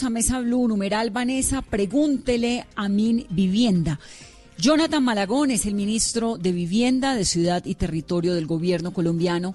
a Mesa Blue, numeral Vanessa, pregúntele a mi vivienda. Jonathan Malagón es el ministro de Vivienda de Ciudad y Territorio del gobierno colombiano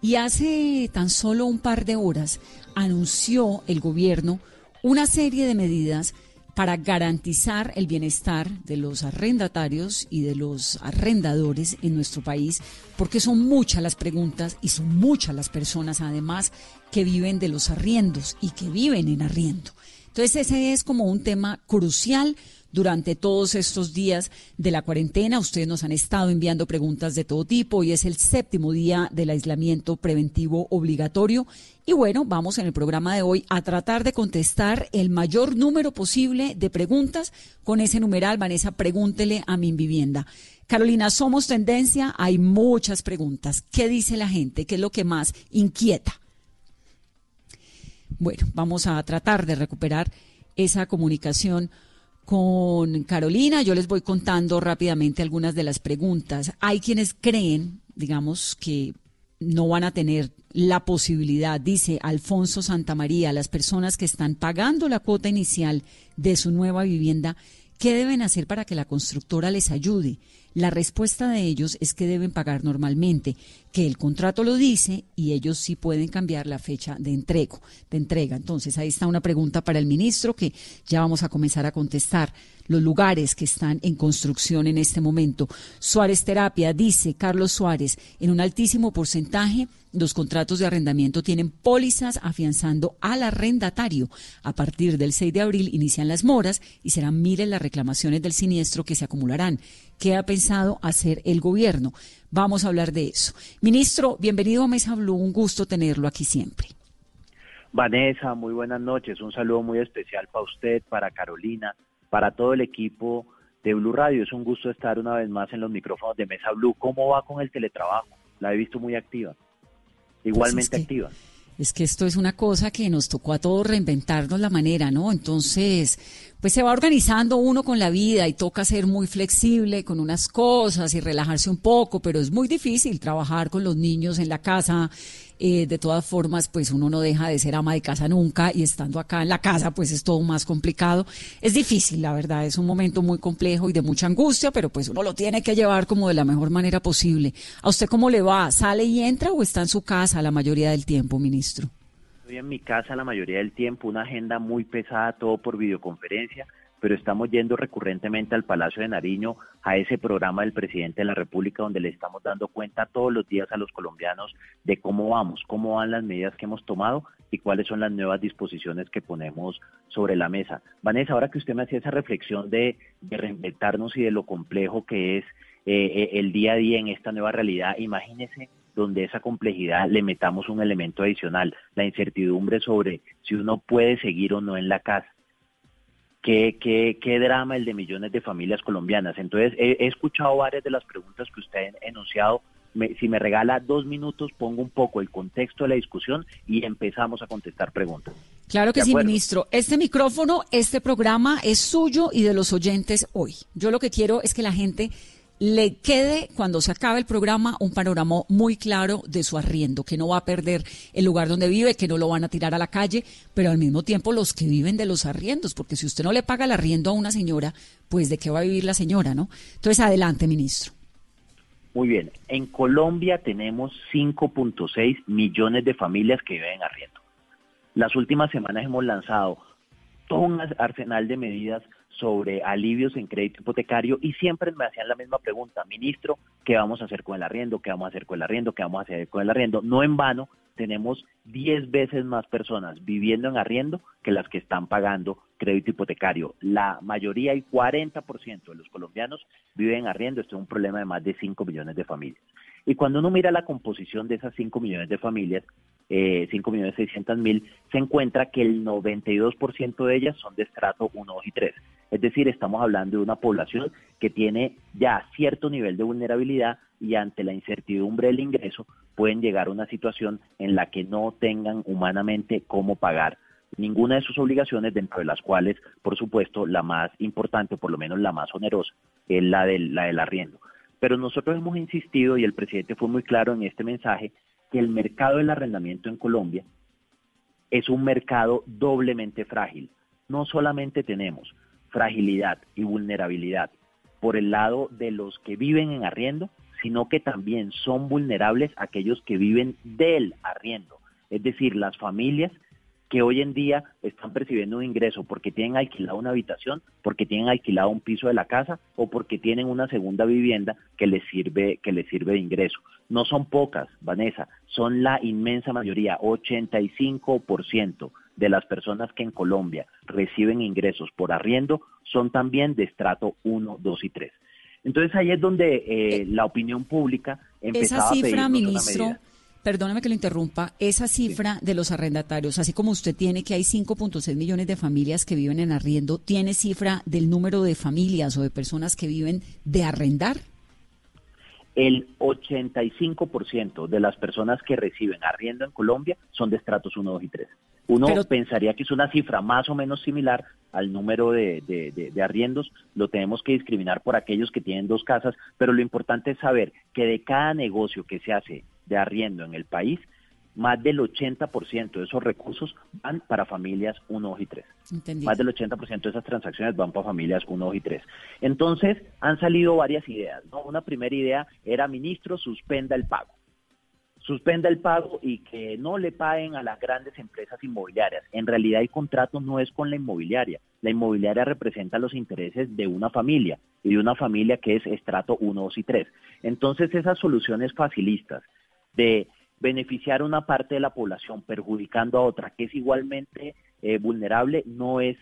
y hace tan solo un par de horas anunció el gobierno una serie de medidas para garantizar el bienestar de los arrendatarios y de los arrendadores en nuestro país, porque son muchas las preguntas y son muchas las personas además que viven de los arriendos y que viven en arriendo. Entonces ese es como un tema crucial durante todos estos días de la cuarentena. Ustedes nos han estado enviando preguntas de todo tipo. y es el séptimo día del aislamiento preventivo obligatorio. Y bueno, vamos en el programa de hoy a tratar de contestar el mayor número posible de preguntas con ese numeral. Vanessa, pregúntele a mi vivienda. Carolina, somos tendencia, hay muchas preguntas. ¿Qué dice la gente? ¿Qué es lo que más inquieta? Bueno, vamos a tratar de recuperar esa comunicación con Carolina. Yo les voy contando rápidamente algunas de las preguntas. Hay quienes creen, digamos, que no van a tener la posibilidad, dice Alfonso Santamaría, las personas que están pagando la cuota inicial de su nueva vivienda, ¿qué deben hacer para que la constructora les ayude? La respuesta de ellos es que deben pagar normalmente, que el contrato lo dice y ellos sí pueden cambiar la fecha de entrego, de entrega. Entonces, ahí está una pregunta para el ministro que ya vamos a comenzar a contestar los lugares que están en construcción en este momento. Suárez Terapia dice, Carlos Suárez, en un altísimo porcentaje los contratos de arrendamiento tienen pólizas afianzando al arrendatario. A partir del 6 de abril inician las moras y serán miles las reclamaciones del siniestro que se acumularán. ¿Qué ha pensado hacer el gobierno? Vamos a hablar de eso. Ministro, bienvenido a Mesa Blue, un gusto tenerlo aquí siempre. Vanessa, muy buenas noches. Un saludo muy especial para usted, para Carolina, para todo el equipo de Blue Radio. Es un gusto estar una vez más en los micrófonos de Mesa Blue. ¿Cómo va con el teletrabajo? La he visto muy activa, igualmente pues activa. Es que esto es una cosa que nos tocó a todos reinventarnos la manera, ¿no? Entonces, pues se va organizando uno con la vida y toca ser muy flexible con unas cosas y relajarse un poco, pero es muy difícil trabajar con los niños en la casa eh, de todas formas, pues uno no deja de ser ama de casa nunca y estando acá en la casa, pues es todo más complicado. Es difícil, la verdad, es un momento muy complejo y de mucha angustia, pero pues uno lo tiene que llevar como de la mejor manera posible. ¿A usted cómo le va? ¿Sale y entra o está en su casa la mayoría del tiempo, ministro? Estoy en mi casa la mayoría del tiempo, una agenda muy pesada, todo por videoconferencia pero estamos yendo recurrentemente al Palacio de Nariño a ese programa del presidente de la República donde le estamos dando cuenta todos los días a los colombianos de cómo vamos, cómo van las medidas que hemos tomado y cuáles son las nuevas disposiciones que ponemos sobre la mesa. Vanessa, ahora que usted me hacía esa reflexión de, reinventarnos y de lo complejo que es eh, eh, el día a día en esta nueva realidad, imagínese donde esa complejidad le metamos un elemento adicional, la incertidumbre sobre si uno puede seguir o no en la casa qué, qué, qué drama el de millones de familias colombianas. Entonces, he, escuchado varias de las preguntas que usted ha enunciado. si me regala dos minutos, pongo un poco el contexto de la discusión y empezamos a contestar preguntas. Claro que sí, ministro. Este micrófono, este programa es suyo y de los oyentes hoy. Yo lo que quiero es que la gente le quede cuando se acabe el programa un panorama muy claro de su arriendo, que no va a perder el lugar donde vive, que no lo van a tirar a la calle, pero al mismo tiempo los que viven de los arriendos, porque si usted no le paga el arriendo a una señora, pues de qué va a vivir la señora, ¿no? Entonces, adelante, ministro. Muy bien, en Colombia tenemos 5.6 millones de familias que viven en arriendo. Las últimas semanas hemos lanzado todo un arsenal de medidas sobre alivios en crédito hipotecario y siempre me hacían la misma pregunta, ministro, ¿qué vamos a hacer con el arriendo? ¿Qué vamos a hacer con el arriendo? ¿Qué vamos a hacer con el arriendo? No en vano, tenemos 10 veces más personas viviendo en arriendo que las que están pagando crédito hipotecario. La mayoría, y 40% de los colombianos viven en arriendo. Esto es un problema de más de 5 millones de familias. Y cuando uno mira la composición de esas 5 millones de familias, eh, 5 millones 600 mil, se encuentra que el 92% de ellas son de estrato 1, 2 y 3. Es decir, estamos hablando de una población que tiene ya cierto nivel de vulnerabilidad y ante la incertidumbre del ingreso pueden llegar a una situación en la que no tengan humanamente cómo pagar ninguna de sus obligaciones, dentro de las cuales, por supuesto, la más importante, o por lo menos la más onerosa, es la del, la del arriendo. Pero nosotros hemos insistido, y el presidente fue muy claro en este mensaje, que el mercado del arrendamiento en Colombia es un mercado doblemente frágil. No solamente tenemos fragilidad y vulnerabilidad por el lado de los que viven en arriendo, sino que también son vulnerables aquellos que viven del arriendo, es decir, las familias que hoy en día están percibiendo un ingreso porque tienen alquilado una habitación, porque tienen alquilado un piso de la casa o porque tienen una segunda vivienda que les sirve que les sirve de ingreso. No son pocas, Vanessa, son la inmensa mayoría, 85% de las personas que en Colombia reciben ingresos por arriendo son también de estrato 1, 2 y 3. Entonces ahí es donde eh, la opinión pública empezaba esa cifra, a ministro, perdóname que lo interrumpa, esa cifra de los arrendatarios, así como usted tiene que hay 5.6 millones de familias que viven en arriendo, ¿tiene cifra del número de familias o de personas que viven de arrendar? El 85% de las personas que reciben arriendo en Colombia son de estratos 1, 2 y 3. Uno pensaría que es una cifra más o menos similar al número de, de, arriendos. Lo tenemos que discriminar por aquellos que tienen dos casas, pero lo importante es saber que de cada negocio que se hace de arriendo en el país, más del 80% de esos recursos van para familias 1, 2 y 3. Más del 80% de esas transacciones van para familias 1, 2 y 3. Entonces, han salido varias ideas. ¿no? Una primera idea era, ministro, suspenda el pago. Suspenda el pago y que no le paguen a las grandes empresas inmobiliarias. En realidad el contrato no es con la inmobiliaria. La inmobiliaria representa los intereses de una familia y de una familia que es estrato 1, 2 y 3. Entonces esas soluciones facilistas de beneficiar a una parte de la población perjudicando a otra que es igualmente eh, vulnerable no es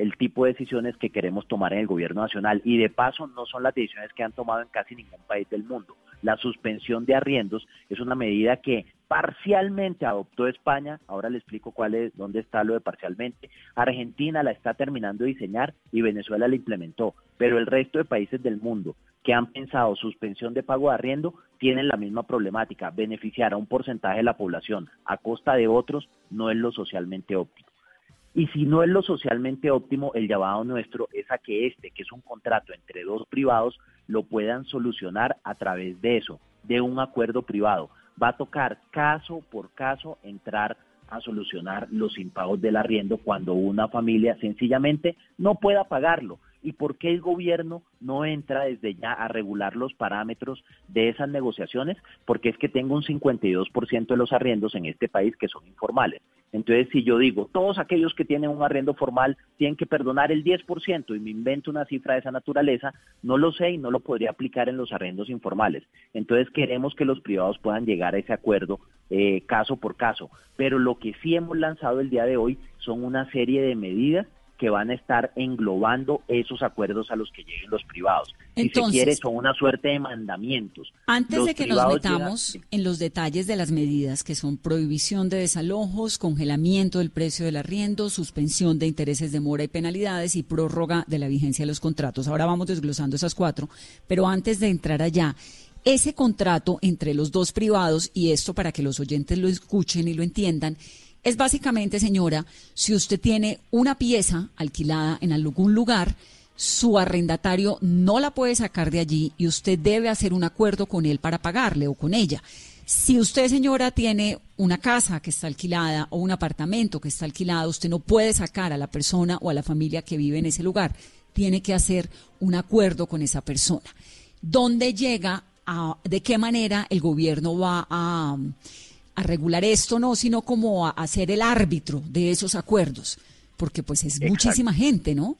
el tipo de decisiones que queremos tomar en el gobierno nacional y de paso no son las decisiones que han tomado en casi ningún país del mundo. La suspensión de arriendos es una medida que parcialmente adoptó España, ahora le explico cuál es, dónde está lo de parcialmente. Argentina la está terminando de diseñar y Venezuela la implementó, pero el resto de países del mundo que han pensado suspensión de pago de arriendo tienen la misma problemática. Beneficiar a un porcentaje de la población a costa de otros no es lo socialmente óptimo. Y si no es lo socialmente óptimo, el llamado nuestro es a que este, que es un contrato entre dos privados, lo puedan solucionar a través de eso, de un acuerdo privado. Va a tocar caso por caso entrar a solucionar los impagos del arriendo cuando una familia sencillamente no pueda pagarlo y por qué el gobierno no entra desde ya a regular los parámetros de esas negociaciones, porque es que tengo un 52% de los arriendos en este país que son informales. Entonces, si yo digo, todos aquellos que tienen un arriendo formal tienen que perdonar el 10% y me invento una cifra de esa naturaleza, no lo sé y no lo podría aplicar en los arrendos informales. Entonces, queremos que los privados puedan llegar a ese acuerdo eh, caso por caso. Pero lo que sí hemos lanzado el día de hoy son una serie de medidas que van a estar englobando esos acuerdos a los que lleguen los privados. si se quiere, son una suerte de mandamientos. Antes de que nos metamos en los detalles de las medidas, que son prohibición de desalojos, congelamiento del precio del arriendo, suspensión de intereses de mora y penalidades y prórroga de la vigencia de los contratos. Ahora vamos desglosando esas cuatro, pero antes de entrar allá, ese contrato entre los dos privados, y esto para que los oyentes lo escuchen y lo entiendan, es básicamente, señora, si usted tiene una pieza alquilada en algún lugar, su arrendatario no la puede sacar de allí y usted debe hacer un acuerdo con él para pagarle o con ella. Si usted, señora, tiene una casa que está alquilada o un apartamento que está alquilado, usted no puede sacar a la persona o a la familia que vive en ese lugar. Tiene que hacer un acuerdo con esa persona. ¿Dónde llega? A, ¿De qué manera el gobierno va a a regular esto, no, sino como a, ser el árbitro de esos acuerdos, porque pues es muchísima gente, ¿no?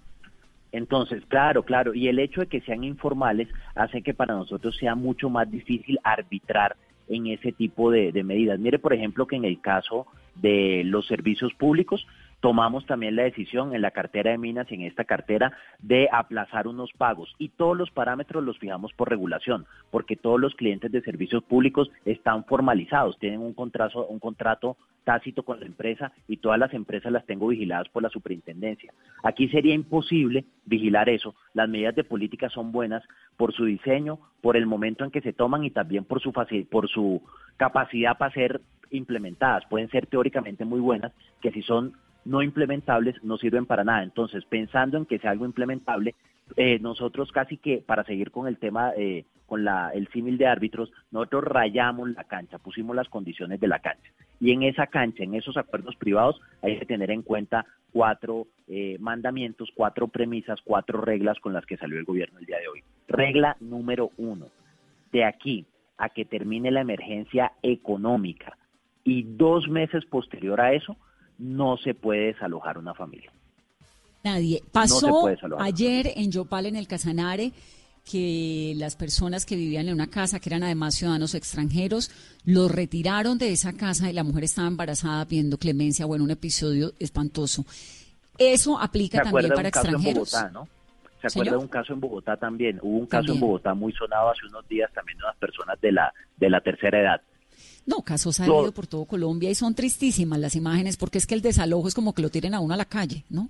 Entonces, claro, claro, y el hecho de que sean informales hace que para nosotros sea mucho más difícil arbitrar en ese tipo de, de medidas. Mire, por ejemplo, que en el caso de los servicios públicos, tomamos también la decisión en la cartera de minas y en esta cartera de aplazar unos pagos y todos los parámetros los fijamos por regulación, porque todos los clientes de servicios públicos están formalizados, tienen un contrato, un contrato tácito con la empresa y todas las empresas las tengo vigiladas por la superintendencia. Aquí sería imposible vigilar eso. Las medidas de política son buenas por su diseño, por el momento en que se toman y también por su por su capacidad para ser implementadas. Pueden ser teóricamente muy buenas, que si son no implementables no sirven para nada. Entonces, pensando en que sea algo implementable, eh, nosotros casi que, para seguir con el tema, eh, con la, el símil de árbitros, nosotros rayamos la cancha, pusimos las condiciones de la cancha. Y en esa cancha, en esos acuerdos privados, hay que tener en cuenta cuatro eh, mandamientos, cuatro premisas, cuatro reglas con las que salió el gobierno el día de hoy. Regla número uno, de aquí a que termine la emergencia económica y dos meses posterior a eso, no se puede desalojar una familia. Nadie. Pasó ayer en Yopal, en el Casanare, que las personas que vivían en una casa, que eran además ciudadanos extranjeros, los retiraron de esa casa y la mujer estaba embarazada pidiendo clemencia, bueno, un episodio espantoso. ¿Eso aplica también para extranjeros? ¿no? ¿Se acuerda de un caso en Bogotá también? Hubo un caso en Bogotá muy sonado hace unos días también de unas personas de la, de la tercera edad. No, casos han ido por todo Colombia y son tristísimas las imágenes porque es que el desalojo es como que lo tiren a uno a la calle, ¿no?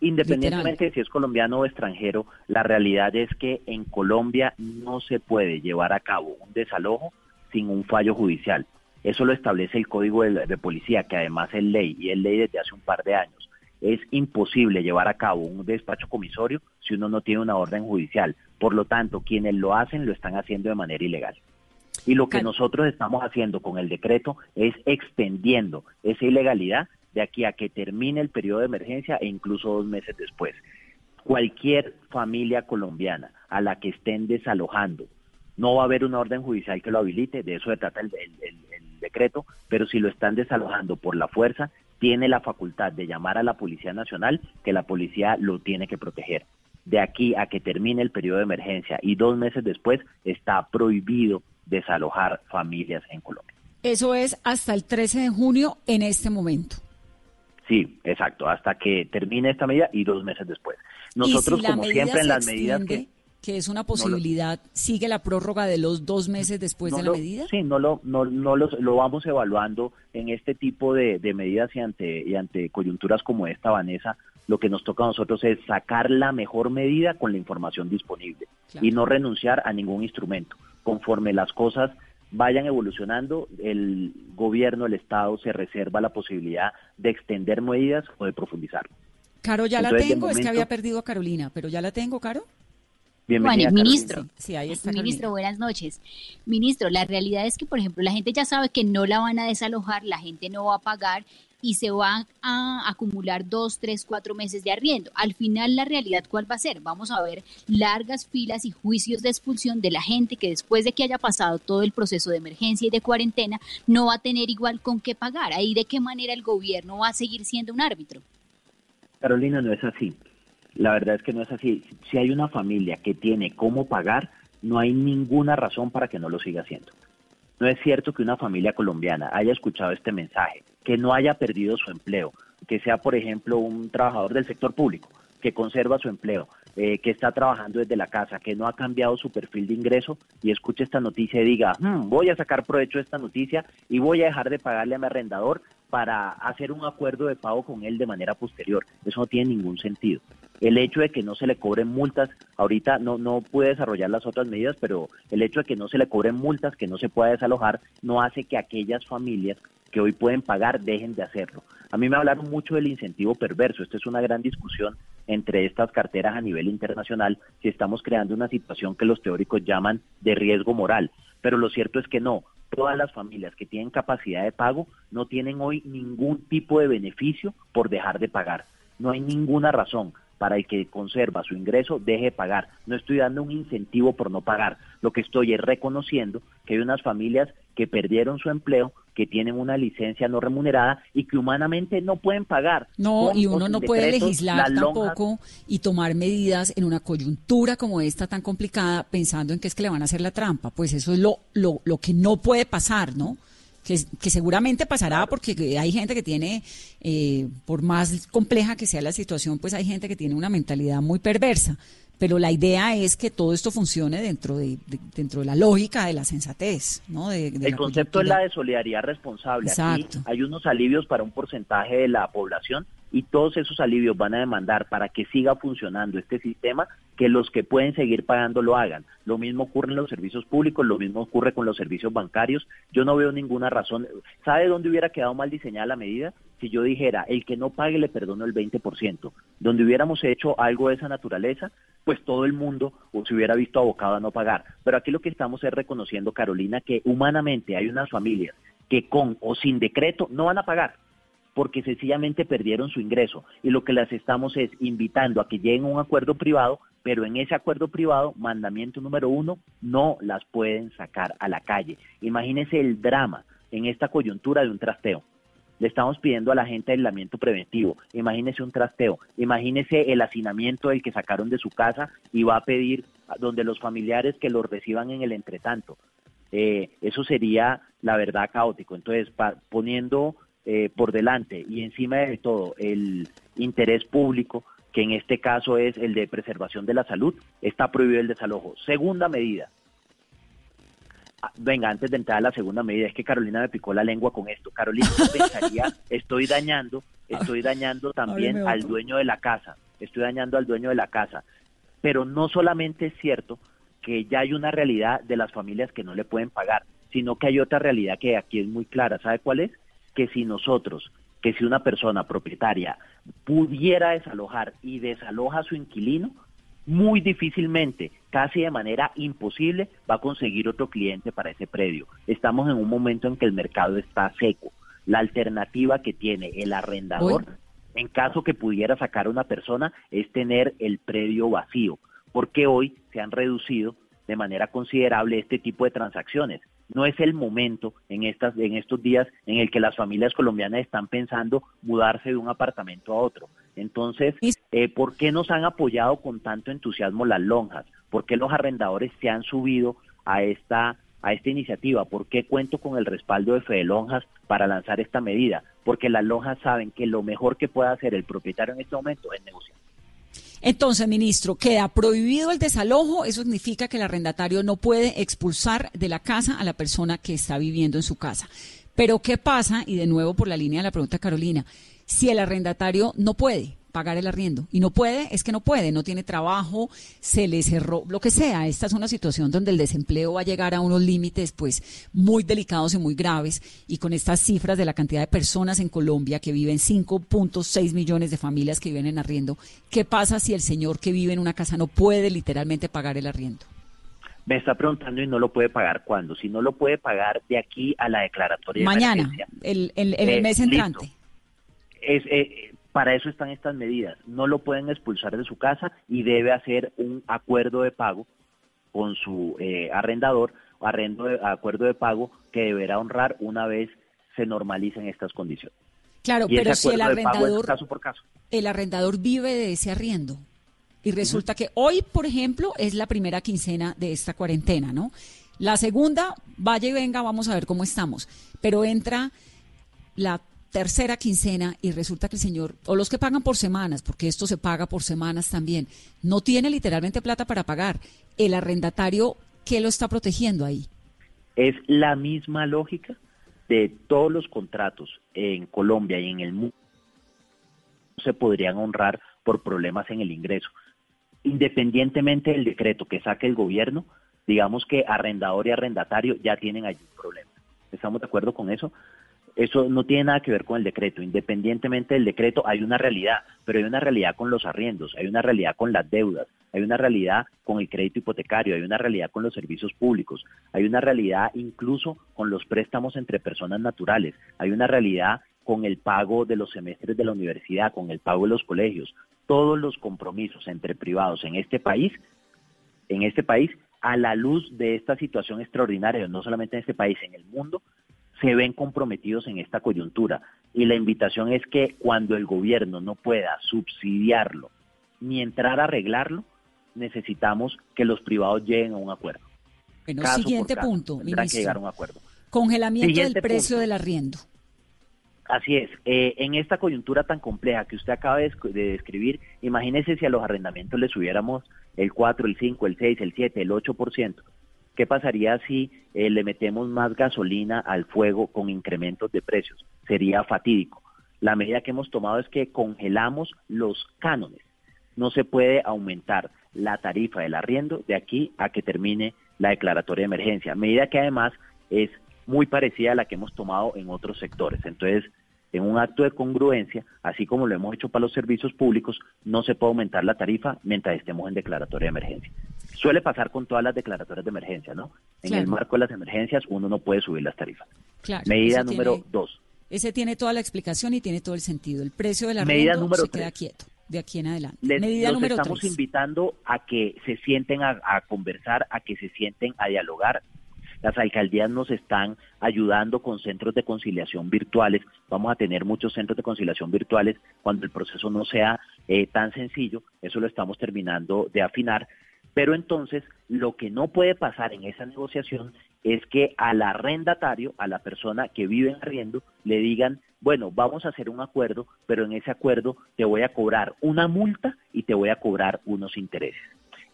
Independientemente de si es colombiano o extranjero, la realidad es que en Colombia no se puede llevar a cabo un desalojo sin un fallo judicial. Eso lo establece el Código de, Policía, que además es ley y es ley desde hace un par de años. Es imposible llevar a cabo un despacho comisorio si uno no tiene una orden judicial. Por lo tanto, quienes lo hacen lo están haciendo de manera ilegal. Y lo que nosotros estamos haciendo con el decreto es extendiendo esa ilegalidad de aquí a que termine el periodo de emergencia e incluso dos meses después. Cualquier familia colombiana a la que estén desalojando, no va a haber una orden judicial que lo habilite, de eso se trata el, decreto, pero si lo están desalojando por la fuerza, tiene la facultad de llamar a la Policía Nacional, que la policía lo tiene que proteger. De aquí a que termine el periodo de emergencia y dos meses después, está prohibido desalojar familias en Colombia. Eso es hasta el 13 de junio en este momento. Sí, exacto, hasta que termine esta medida y dos meses después. Nosotros, como siempre, en las medidas que que es una posibilidad, ¿sigue la prórroga de los dos meses después de la medida? Sí, no lo, no, no lo vamos evaluando en este tipo de, medidas y ante, y ante coyunturas como esta, Vanessa. Lo que nos toca a nosotros es sacar la mejor medida con la información disponible y no renunciar a ningún instrumento. Conforme las cosas vayan evolucionando, el gobierno, el Estado se reserva la posibilidad de extender medidas o de profundizar. Caro, ya la tengo, es que había perdido a Carolina, pero ya la tengo, Caro. Bienvenida, ministro. Sí, ahí está. Ministro, buenas noches. Ministro, la realidad es que, por ejemplo, la gente ya sabe que no la van a desalojar, la gente no va a pagar y se van a acumular dos, tres, cuatro meses de arriendo. Al final, la realidad, ¿cuál va a ser? Vamos a ver largas filas y juicios de expulsión de la gente que después de que haya pasado todo el proceso de emergencia y de cuarentena, no va a tener igual con qué pagar. Ahí, ¿de qué manera el gobierno va a seguir siendo un árbitro? Carolina, no es así. La verdad es que no es así. Si hay una familia que tiene cómo pagar, no hay ninguna razón para que no lo siga haciendo. No es cierto que una familia colombiana haya escuchado este mensaje, que no haya perdido su empleo, que sea, por ejemplo, un trabajador del sector público, que conserva su empleo, eh, que está trabajando desde la casa, que no ha cambiado su perfil de ingreso y escuche esta noticia y diga, hmm, voy a sacar provecho de esta noticia y voy a dejar de pagarle a mi arrendador para hacer un acuerdo de pago con él de manera posterior. Eso no tiene ningún sentido el hecho de que no se le cobren multas, ahorita no, no puede desarrollar las otras medidas, pero el hecho de que no se le cobren multas, que no se pueda desalojar, no hace que aquellas familias que hoy pueden pagar dejen de hacerlo. A mí me hablaron mucho del incentivo perverso. Esta es una gran discusión entre estas carteras a nivel internacional si estamos creando una situación que los teóricos llaman de riesgo moral. Pero lo cierto es que no. Todas las familias que tienen capacidad de pago no tienen hoy ningún tipo de beneficio por dejar de pagar. No hay ninguna razón para el que conserva su ingreso deje de pagar. No estoy dando un incentivo por no pagar. Lo que estoy es reconociendo que hay unas familias que perdieron su empleo, que tienen una licencia no remunerada y que humanamente no pueden pagar. No, y uno no puede legislar tampoco y tomar medidas en una coyuntura como esta tan complicada pensando en que es que le van a hacer la trampa. Pues eso es lo, lo, lo que no puede pasar, ¿no? Que, seguramente pasará porque hay gente que tiene, eh, por más compleja que sea la situación, pues hay gente que tiene una mentalidad muy perversa. Pero la idea es que todo esto funcione dentro de, dentro de la lógica de la sensatez, ¿no? El concepto es la de solidaridad responsable. Aquí hay unos alivios para un porcentaje de la población, y todos esos alivios van a demandar para que siga funcionando este sistema que los que pueden seguir pagando lo hagan. Lo mismo ocurre en los servicios públicos, lo mismo ocurre con los servicios bancarios. Yo no veo ninguna razón. ¿Sabe dónde hubiera quedado mal diseñada la medida? Si yo dijera, el que no pague le perdono el 20%. Donde hubiéramos hecho algo de esa naturaleza, pues todo el mundo se hubiera visto abocado a no pagar. Pero aquí lo que estamos es reconociendo, Carolina, que humanamente hay unas familias que con o sin decreto no van a pagar porque sencillamente perdieron su ingreso. Y lo que las estamos es invitando a que lleguen a un acuerdo privado, pero en ese acuerdo privado, mandamiento número uno, no las pueden sacar a la calle. Imagínense el drama en esta coyuntura de un trasteo. Le estamos pidiendo a la gente aislamiento preventivo. Imagínese un trasteo. Imagínese el hacinamiento del que sacaron de su casa y va a pedir donde los familiares que lo reciban en el entretanto. Eh, eso sería, la verdad, caótico. Entonces, poniendo eh, por delante y encima de todo el interés público, que en este caso es el de preservación de la salud, está prohibido el desalojo. Segunda medida. Ah, venga, antes de entrar a la segunda medida, es que Carolina me picó la lengua con esto. Carolina pensaría, estoy dañando, estoy dañando también al dueño de la casa, estoy dañando al dueño de la casa. Pero no solamente es cierto que ya hay una realidad de las familias que no le pueden pagar, sino que hay otra realidad que aquí es muy clara. ¿Sabe cuál es? Que si nosotros, que si una persona propietaria pudiera desalojar y desaloja a su inquilino, muy difícilmente, casi de manera imposible, va a conseguir otro cliente para ese predio. Estamos en un momento en que el mercado está seco. La alternativa que tiene el arrendador, en caso que pudiera sacar a una persona, es tener el predio vacío, porque hoy se han reducido de manera considerable este tipo de transacciones no es el momento en estas en estos días en el que las familias colombianas están pensando mudarse de un apartamento a otro. Entonces, eh, ¿por qué nos han apoyado con tanto entusiasmo las lonjas? ¿Por qué los arrendadores se han subido a esta a esta iniciativa? ¿Por qué cuento con el respaldo de Fede Lonjas para lanzar esta medida? Porque las lonjas saben que lo mejor que puede hacer el propietario en este momento es negociar. Entonces, ministro, queda prohibido el desalojo, eso significa que el arrendatario no puede expulsar de la casa a la persona que está viviendo en su casa. Pero ¿qué pasa? Y de nuevo por la línea de la pregunta Carolina, si el arrendatario no puede, pagar el arriendo. Y no puede, es que no puede, no tiene trabajo, se le cerró, lo que sea. Esta es una situación donde el desempleo va a llegar a unos límites pues muy delicados y muy graves. Y con estas cifras de la cantidad de personas en Colombia que viven 5.6 millones de familias que viven en arriendo, ¿qué pasa si el señor que vive en una casa no puede literalmente pagar el arriendo? Me está preguntando y no lo puede pagar cuándo. Si no lo puede pagar de aquí a la declaratoria. Mañana, el, el, el, mes eh, entrante. Es, eh, para eso están estas medidas. No lo pueden expulsar de su casa y debe hacer un acuerdo de pago con su eh, arrendador, arrendo de, acuerdo de pago que deberá honrar una vez se normalicen estas condiciones. Claro, pero si el arrendador, caso por caso. el arrendador vive de ese arriendo y resulta que hoy, por ejemplo, es la primera quincena de esta cuarentena, ¿no? La segunda, vaya y venga, vamos a ver cómo estamos, pero entra la tercera quincena y resulta que el señor, o los que pagan por semanas, porque esto se paga por semanas también, no tiene literalmente plata para pagar. El arrendatario, ¿qué lo está protegiendo ahí? Es la misma lógica de todos los contratos en Colombia y en el mundo se podrían honrar por problemas en el ingreso. Independientemente del decreto que saque el gobierno, digamos que arrendador y arrendatario ya tienen allí un problema. ¿Estamos de acuerdo con eso? Eso no tiene nada que ver con el decreto. Independientemente del decreto, hay una realidad, pero hay una realidad con los arriendos, hay una realidad con las deudas, hay una realidad con el crédito hipotecario, hay una realidad con los servicios públicos, hay una realidad incluso con los préstamos entre personas naturales, hay una realidad con el pago de los semestres de la universidad, con el pago de los colegios. Todos los compromisos entre privados en este país, en este país, a la luz de esta situación extraordinaria, no solamente en este país, en el mundo, se ven comprometidos en esta coyuntura. Y la invitación es que cuando el gobierno no pueda subsidiarlo ni entrar a arreglarlo, necesitamos que los privados lleguen a un acuerdo. Bueno, siguiente punto, ministro. llegar a un acuerdo. Congelamiento del precio del arriendo. Así es. Eh, en esta coyuntura tan compleja que usted acaba de, de describir, imagínese si a los arrendamientos le subiéramos el 4, el 5, el 6, el 7, el 8%. ¿Qué pasaría si eh, le metemos más gasolina al fuego con incrementos de precios? Sería fatídico. La medida que hemos tomado es que congelamos los cánones. No se puede aumentar la tarifa del arriendo de aquí a que termine la declaratoria de emergencia, medida que además es muy parecida a la que hemos tomado en otros sectores. Entonces, en un acto de congruencia, así como lo hemos hecho para los servicios públicos, no se puede aumentar la tarifa mientras estemos en declaratoria de emergencia. Suele pasar con todas las declaratorias de emergencia, ¿no? En el marco de las emergencias uno no puede subir las tarifas. Medida número dos. Ese tiene toda la explicación y tiene todo el sentido. El precio de la Medida número se queda quieto de aquí en adelante. Medida número estamos invitando a que se sienten a conversar, a que se sienten a dialogar las alcaldías nos están ayudando con centros de conciliación virtuales. Vamos a tener muchos centros de conciliación virtuales cuando el proceso no sea eh, tan sencillo. Eso lo estamos terminando de afinar. Pero entonces lo que no puede pasar en esa negociación es que al arrendatario, a la persona que vive en arriendo, le digan, bueno, vamos a hacer un acuerdo, pero en ese acuerdo te voy a cobrar una multa y te voy a cobrar unos intereses.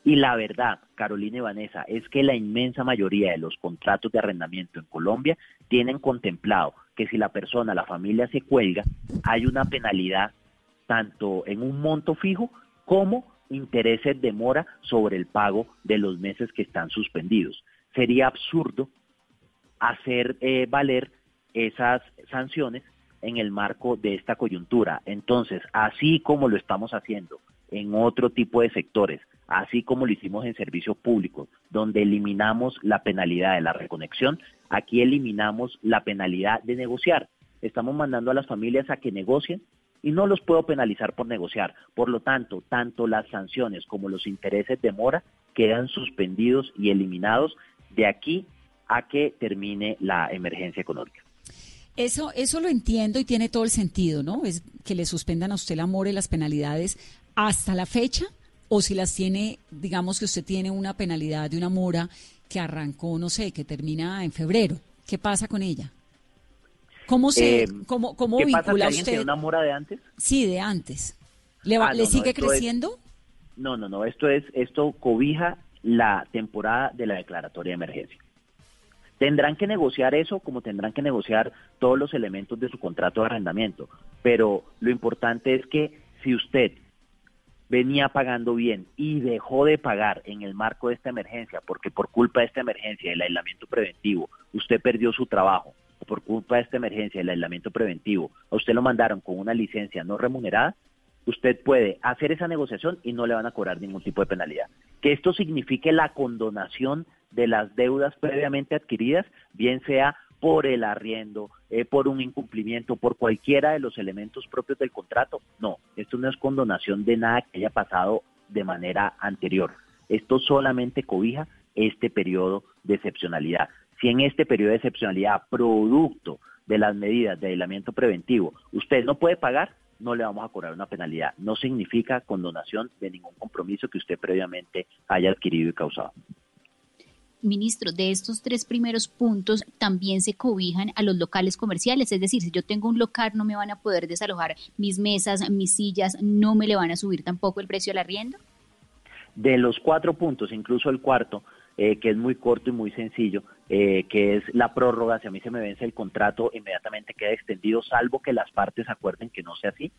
Y la verdad, Carolina y Vanessa, es que la inmensa mayoría de los contratos de arrendamiento en Colombia tienen contemplado que si la persona, la familia se cuelga, hay una penalidad tanto en un monto fijo como intereses de mora sobre el pago de los meses que están suspendidos. Sería absurdo hacer eh, valer esas sanciones en el marco de esta coyuntura. Entonces, así como lo estamos haciendo en otro tipo de sectores, así como lo hicimos en servicios públicos, donde eliminamos la penalidad de la reconexión, aquí eliminamos la penalidad de negociar. Estamos mandando a las familias a que negocien y no los puedo penalizar por negociar. Por lo tanto, tanto las sanciones como los intereses de mora quedan suspendidos y eliminados de aquí a que termine la emergencia económica. Eso, eso lo entiendo y tiene todo el sentido, ¿no? Es que le suspendan a usted la mora y las penalidades hasta la fecha o si las tiene, digamos que usted tiene una penalidad de una mora que arrancó, no sé, que termina en febrero. ¿Qué pasa con ella? ¿Cómo se, eh, cómo, cómo vincula usted? Tiene una mora de antes? Sí, de antes. ¿Le, ah, ¿le sigue creciendo? no, no, no. Esto es, esto cobija la temporada de la declaratoria de emergencia. Tendrán que negociar eso como tendrán que negociar todos los elementos de su contrato de arrendamiento. Pero lo importante es que si usted venía pagando bien y dejó de pagar en el marco de esta emergencia, porque por culpa de esta emergencia, del aislamiento preventivo, usted perdió su trabajo, por culpa de esta emergencia, del aislamiento preventivo, a usted lo mandaron con una licencia no remunerada, usted puede hacer esa negociación y no le van a cobrar ningún tipo de penalidad. Que esto signifique la condonación de las deudas previamente adquiridas, bien sea por el arriendo, eh, por un incumplimiento, por cualquiera de los elementos propios del contrato. No, esto no es condonación de nada que haya pasado de manera anterior. Esto solamente cobija este periodo de excepcionalidad. Si en este periodo de excepcionalidad, producto de las medidas de aislamiento preventivo, usted no puede pagar, no le vamos a cobrar una penalidad. No significa condonación de ningún compromiso que usted previamente haya adquirido y causado ministro, de estos tres primeros puntos también se cobijan a los locales comerciales. Es decir, si yo tengo un local, no me van a poder desalojar mis mesas, mis sillas, no me le van a subir tampoco el precio del arriendo. De los cuatro puntos, incluso el cuarto, eh, que es muy corto y muy sencillo, eh, que es la prórroga, si a mí se me vence el contrato, inmediatamente queda extendido, salvo que las partes acuerden que no sea así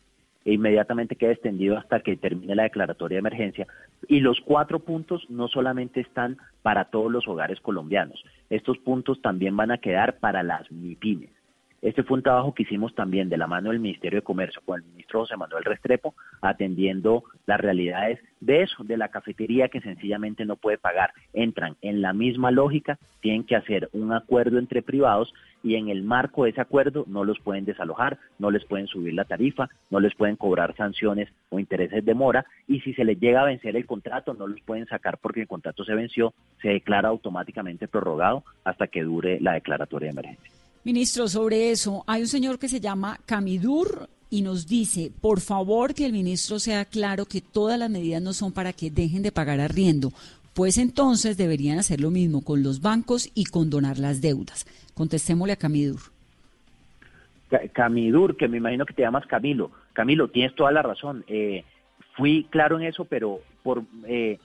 e inmediatamente queda extendido hasta que termine la declaratoria de emergencia. Y los cuatro puntos no solamente están para todos los hogares colombianos, estos puntos también van a quedar para las MIPIMES. Este fue un trabajo que hicimos también de la mano del Ministerio de Comercio con el ministro José Manuel Restrepo, atendiendo las realidades de eso, de la cafetería que sencillamente no puede pagar. Entran en la misma lógica, tienen que hacer un acuerdo entre privados y en el marco de ese acuerdo no los pueden desalojar, no les pueden subir la tarifa, no les pueden cobrar sanciones o intereses de mora y si se les llega a vencer el contrato no los pueden sacar porque el contrato se venció, se declara automáticamente prorrogado hasta que dure la declaratoria de emergencia. Ministro, sobre eso, hay un señor que se llama Camidur y nos dice, por favor, que el ministro sea claro que todas las medidas no son para que dejen de pagar arriendo, pues entonces deberían hacer lo mismo con los bancos y condonar las deudas. Contestémosle a Camidur. Camidur, que me imagino que te llamas Camilo. Camilo, tienes toda la razón. Eh, fui claro en eso, pero por eh,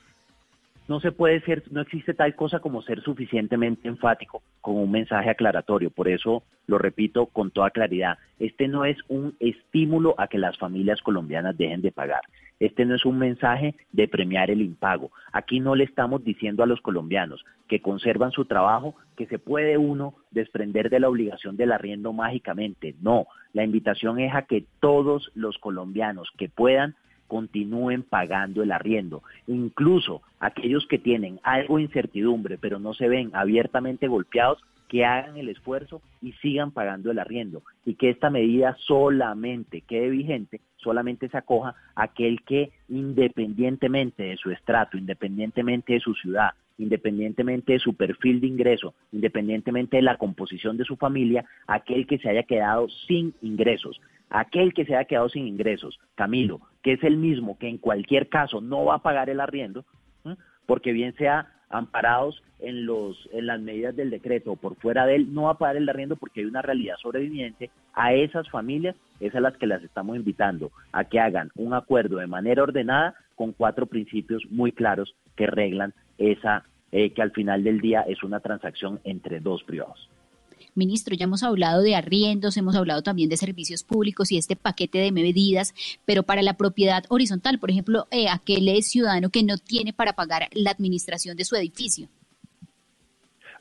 no se puede ser, no existe tal cosa como ser suficientemente enfático con un mensaje aclaratorio. Por eso lo repito con toda claridad. Este no es un estímulo a que las familias colombianas dejen de pagar. Este no es un mensaje de premiar el impago. Aquí no le estamos diciendo a los colombianos que conservan su trabajo que se puede uno desprender de la obligación del arriendo mágicamente. No, la invitación es a que todos los colombianos que puedan continúen pagando el arriendo. Incluso aquellos que tienen algo de incertidumbre pero no se ven abiertamente golpeados, que hagan el esfuerzo y sigan pagando el arriendo y que esta medida solamente quede vigente, solamente se acoja aquel que independientemente de su estrato, independientemente de su ciudad, independientemente de su perfil de ingreso, independientemente de la composición de su familia, aquel que se haya quedado sin ingresos. Aquel que se haya quedado sin ingresos, Camilo, que es el mismo que en cualquier caso no va a pagar el arriendo, porque bien sea amparados en los en las medidas del decreto o por fuera de él no va a pagar el arriendo porque hay una realidad sobreviviente a esas familias es a las que las estamos invitando a que hagan un acuerdo de manera ordenada con cuatro principios muy claros que reglan esa eh, que al final del día es una transacción entre dos privados. Ministro, ya hemos hablado de arriendos, hemos hablado también de servicios públicos y este paquete de medidas, pero para la propiedad horizontal, por ejemplo, eh, aquel es ciudadano que no tiene para pagar la administración de su edificio.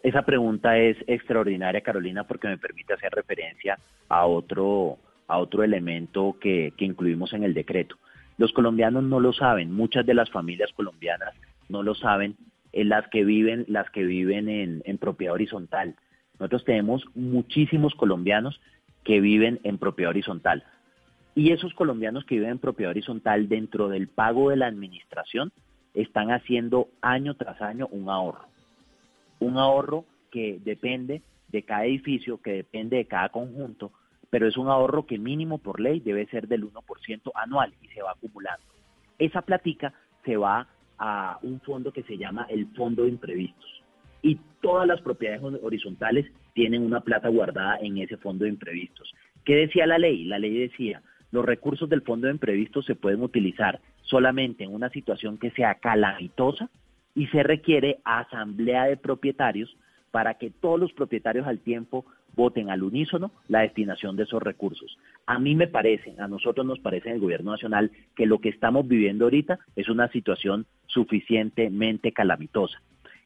Esa pregunta es extraordinaria, Carolina, porque me permite hacer referencia a otro, a otro elemento que, incluimos en el decreto. Los colombianos no lo saben, muchas de las familias colombianas no lo saben, eh, las que viven, las que viven en propiedad horizontal. Nosotros tenemos muchísimos colombianos que viven en propiedad horizontal. Y esos colombianos que viven en propiedad horizontal dentro del pago de la administración están haciendo año tras año un ahorro. Un ahorro que depende de cada edificio, que depende de cada conjunto, pero es un ahorro que mínimo por ley debe ser del 1% anual y se va acumulando. Esa platica se va a un fondo que se llama el Fondo de Imprevistos y todas las propiedades horizontales tienen una plata guardada en ese fondo de imprevistos. ¿Qué decía la ley? La ley decía, los recursos del fondo de imprevistos se pueden utilizar solamente en una situación que sea calamitosa y se requiere asamblea de propietarios para que todos los propietarios al tiempo voten al unísono la destinación de esos recursos. A mí me parece, a nosotros nos parece en el gobierno nacional que lo que estamos viviendo ahorita es una situación suficientemente calamitosa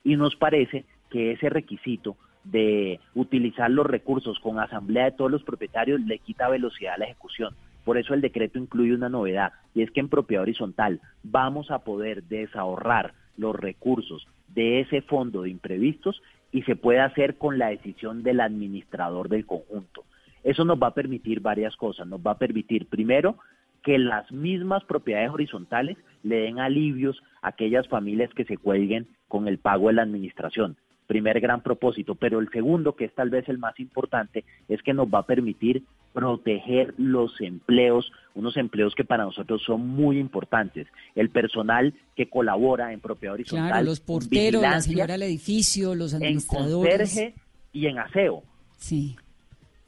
y nos parece que ese requisito de utilizar los recursos con asamblea de todos los propietarios le quita velocidad a la ejecución. Por eso el decreto incluye una novedad y es que en propiedad horizontal vamos a poder desahorrar los recursos de ese fondo de imprevistos y se puede hacer con la decisión del administrador del conjunto. Eso nos va a permitir varias cosas. Nos va a permitir, primero, que las mismas propiedades horizontales le den alivios a aquellas familias que se cuelguen con el pago de la administración. Primer gran propósito, pero el segundo, que es tal vez el más importante, es que nos va a permitir proteger los empleos, unos empleos que para nosotros son muy importantes. El personal que colabora en propiedad horizontal. Claro, los porteros, la señora del edificio, los administradores. En y en aseo. Sí,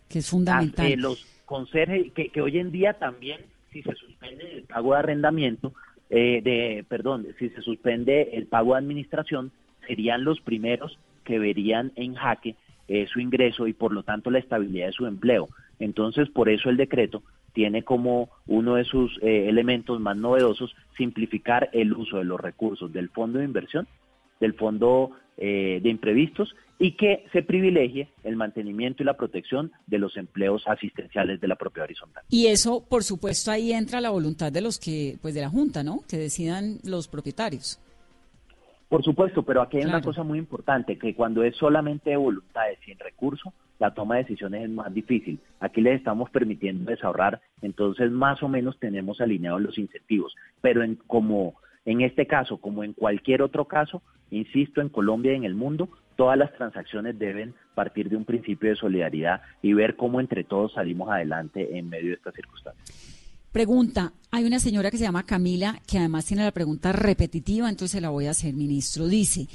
que es fundamental. los conserjes, que, que hoy en día también si se suspende el pago de arrendamiento, eh, de, perdón, si se suspende el pago de administración, serían los primeros que verían en jaque eh, su ingreso y por lo tanto la estabilidad de su empleo. Entonces, por eso el decreto tiene como uno de sus eh, elementos más novedosos simplificar el uso de los recursos del fondo de inversión, del fondo de imprevistos y que se privilegie el mantenimiento y la protección de los empleos asistenciales de la propia horizontal. Y eso, por supuesto, ahí entra la voluntad de los que, pues de la Junta, ¿no? Que decidan los propietarios. Por supuesto, pero aquí hay una cosa muy importante, que cuando es solamente de voluntades sin recurso, la toma de decisiones es más difícil. Aquí les estamos permitiendo desahorrar, entonces más o menos tenemos alineados los incentivos, pero en como en este caso, como en cualquier otro caso, insisto, en Colombia y en el mundo, todas las transacciones deben partir de un principio de solidaridad y ver cómo entre todos salimos adelante en medio de estas circunstancias. Pregunta, hay una señora que se llama Camila que además tiene la pregunta repetitiva, entonces se la voy a hacer, ministro. Dice,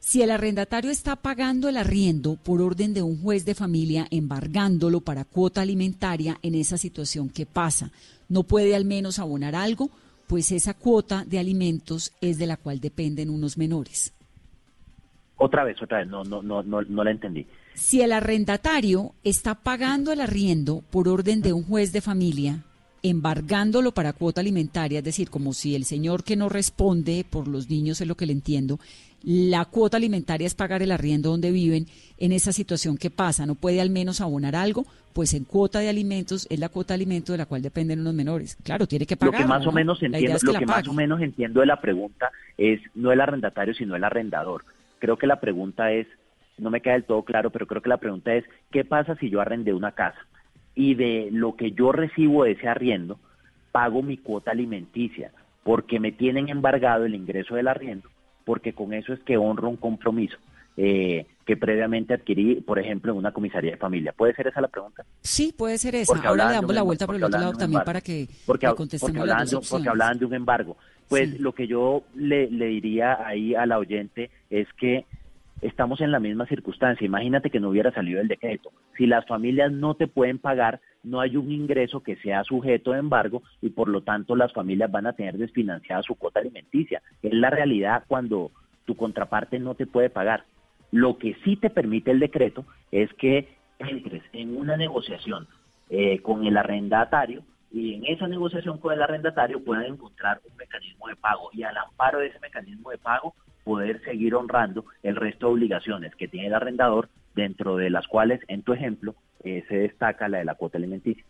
si el arrendatario está pagando el arriendo por orden de un juez de familia, embargándolo para cuota alimentaria en esa situación, ¿qué pasa? ¿No puede al menos abonar algo? Pues esa cuota de alimentos es de la cual dependen unos menores. Otra vez, otra vez, no, no, no, no, no la entendí. Si el arrendatario está pagando el arriendo por orden de un juez de familia, embargándolo para cuota alimentaria, es decir, como si el señor que no responde por los niños es lo que le entiendo, la cuota alimentaria es pagar el arriendo donde viven, en esa situación que pasa, no puede al menos abonar algo, pues en cuota de alimentos es la cuota de alimentos de la cual dependen unos menores. Claro, tiene que pagar. Lo que más o menos entiendo, lo que más o menos entiendo de la pregunta es no el arrendatario, sino el arrendador. Creo que la pregunta es, no me queda del todo claro, pero creo que la pregunta es, ¿qué pasa si yo arrendé una casa? y de lo que yo recibo de ese arriendo, pago mi cuota alimenticia, porque me tienen embargado el ingreso del arriendo, porque con eso es que honro un compromiso. Eh, que previamente adquirí, por ejemplo, en una comisaría de familia. ¿Puede ser esa la pregunta? Sí, puede ser esa. Ahora le damos la vuelta por el otro lado también para que porque, porque hablaban, de, porque hablaban de un embargo. Pues lo que yo le, le diría ahí a la oyente es que estamos en la misma circunstancia. Imagínate que no hubiera salido el decreto. Si las familias no te pueden pagar, no hay un ingreso que sea sujeto de embargo y por lo tanto las familias van a tener desfinanciada su cuota alimenticia. Es la realidad cuando tu contraparte no te puede pagar. Lo que sí te permite el decreto es que entres en una negociación eh, con el arrendatario y en esa negociación con el arrendatario puedan encontrar un mecanismo de pago y al amparo de ese mecanismo de pago poder seguir honrando el resto de obligaciones que tiene el arrendador, dentro de las cuales, en tu ejemplo, eh, se destaca la de la cuota alimenticia.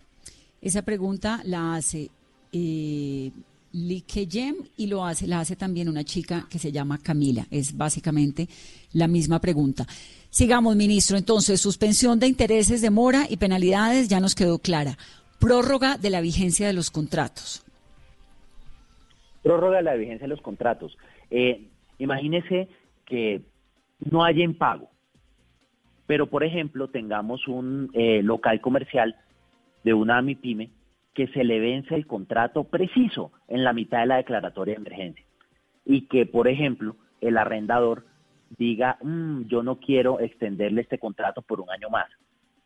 Esa pregunta la hace eh, Likeyem y lo hace, la hace también una chica que se llama Camila. Es básicamente la misma pregunta. Sigamos, ministro. Entonces, suspensión de intereses de mora y penalidades ya nos quedó clara. Prórroga de la vigencia de los contratos. Prórroga de la vigencia de los contratos. Eh, Imagínese que no haya impago, pero por ejemplo tengamos un eh, local comercial de una MIPYME que se le vence el contrato preciso en la mitad de la declaratoria de emergencia y que por ejemplo el arrendador diga, mm, yo no quiero extenderle este contrato por un año más.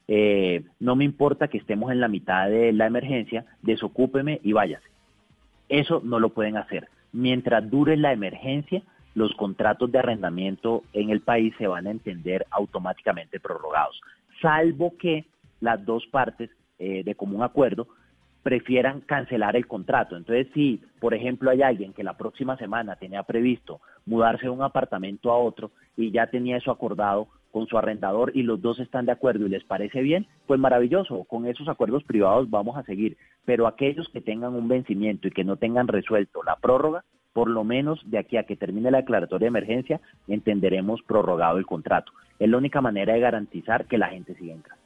Eh, no me importa que estemos en la mitad de la emergencia, desocúpeme y váyase. Eso no lo pueden hacer. Mientras dure la emergencia, los contratos de arrendamiento en el país se van a entender automáticamente prorrogados, salvo que las dos partes eh, de común acuerdo prefieran cancelar el contrato. Entonces, si, por ejemplo, hay alguien que la próxima semana tenía previsto mudarse de un apartamento a otro y ya tenía eso acordado con su arrendador y los dos están de acuerdo y les parece bien, pues maravilloso, con esos acuerdos privados vamos a seguir. Pero aquellos que tengan un vencimiento y que no tengan resuelto la prórroga, por lo menos de aquí a que termine la declaratoria de emergencia, entenderemos prorrogado el contrato. Es la única manera de garantizar que la gente siga entrando.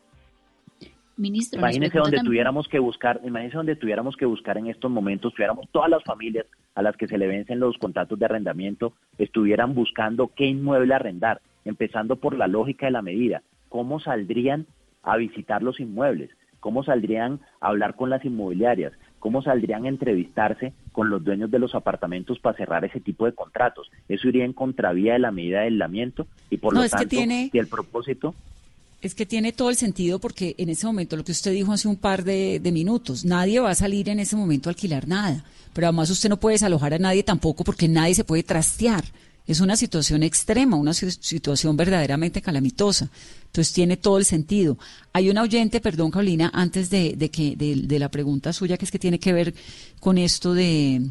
Ministro, imagínese donde tuviéramos que buscar, imagínese donde tuviéramos que buscar en estos momentos, tuviéramos todas las familias a las que se le vencen los contratos de arrendamiento, estuvieran buscando qué inmueble arrendar, empezando por la lógica de la medida, cómo saldrían a visitar los inmuebles, cómo saldrían a hablar con las inmobiliarias, cómo saldrían a entrevistarse con los dueños de los apartamentos para cerrar ese tipo de contratos. Eso iría en contravía de la medida de aislamiento y por lo tanto, y el propósito es que tiene todo el sentido porque en ese momento, lo que usted dijo hace un par de, de, minutos, nadie va a salir en ese momento a alquilar nada. Pero además usted no puede desalojar a nadie tampoco porque nadie se puede trastear. Es una situación extrema, una situación verdaderamente calamitosa. Entonces tiene todo el sentido. Hay una oyente, perdón Carolina, antes de, que de, la pregunta suya, que es que tiene que ver con esto de,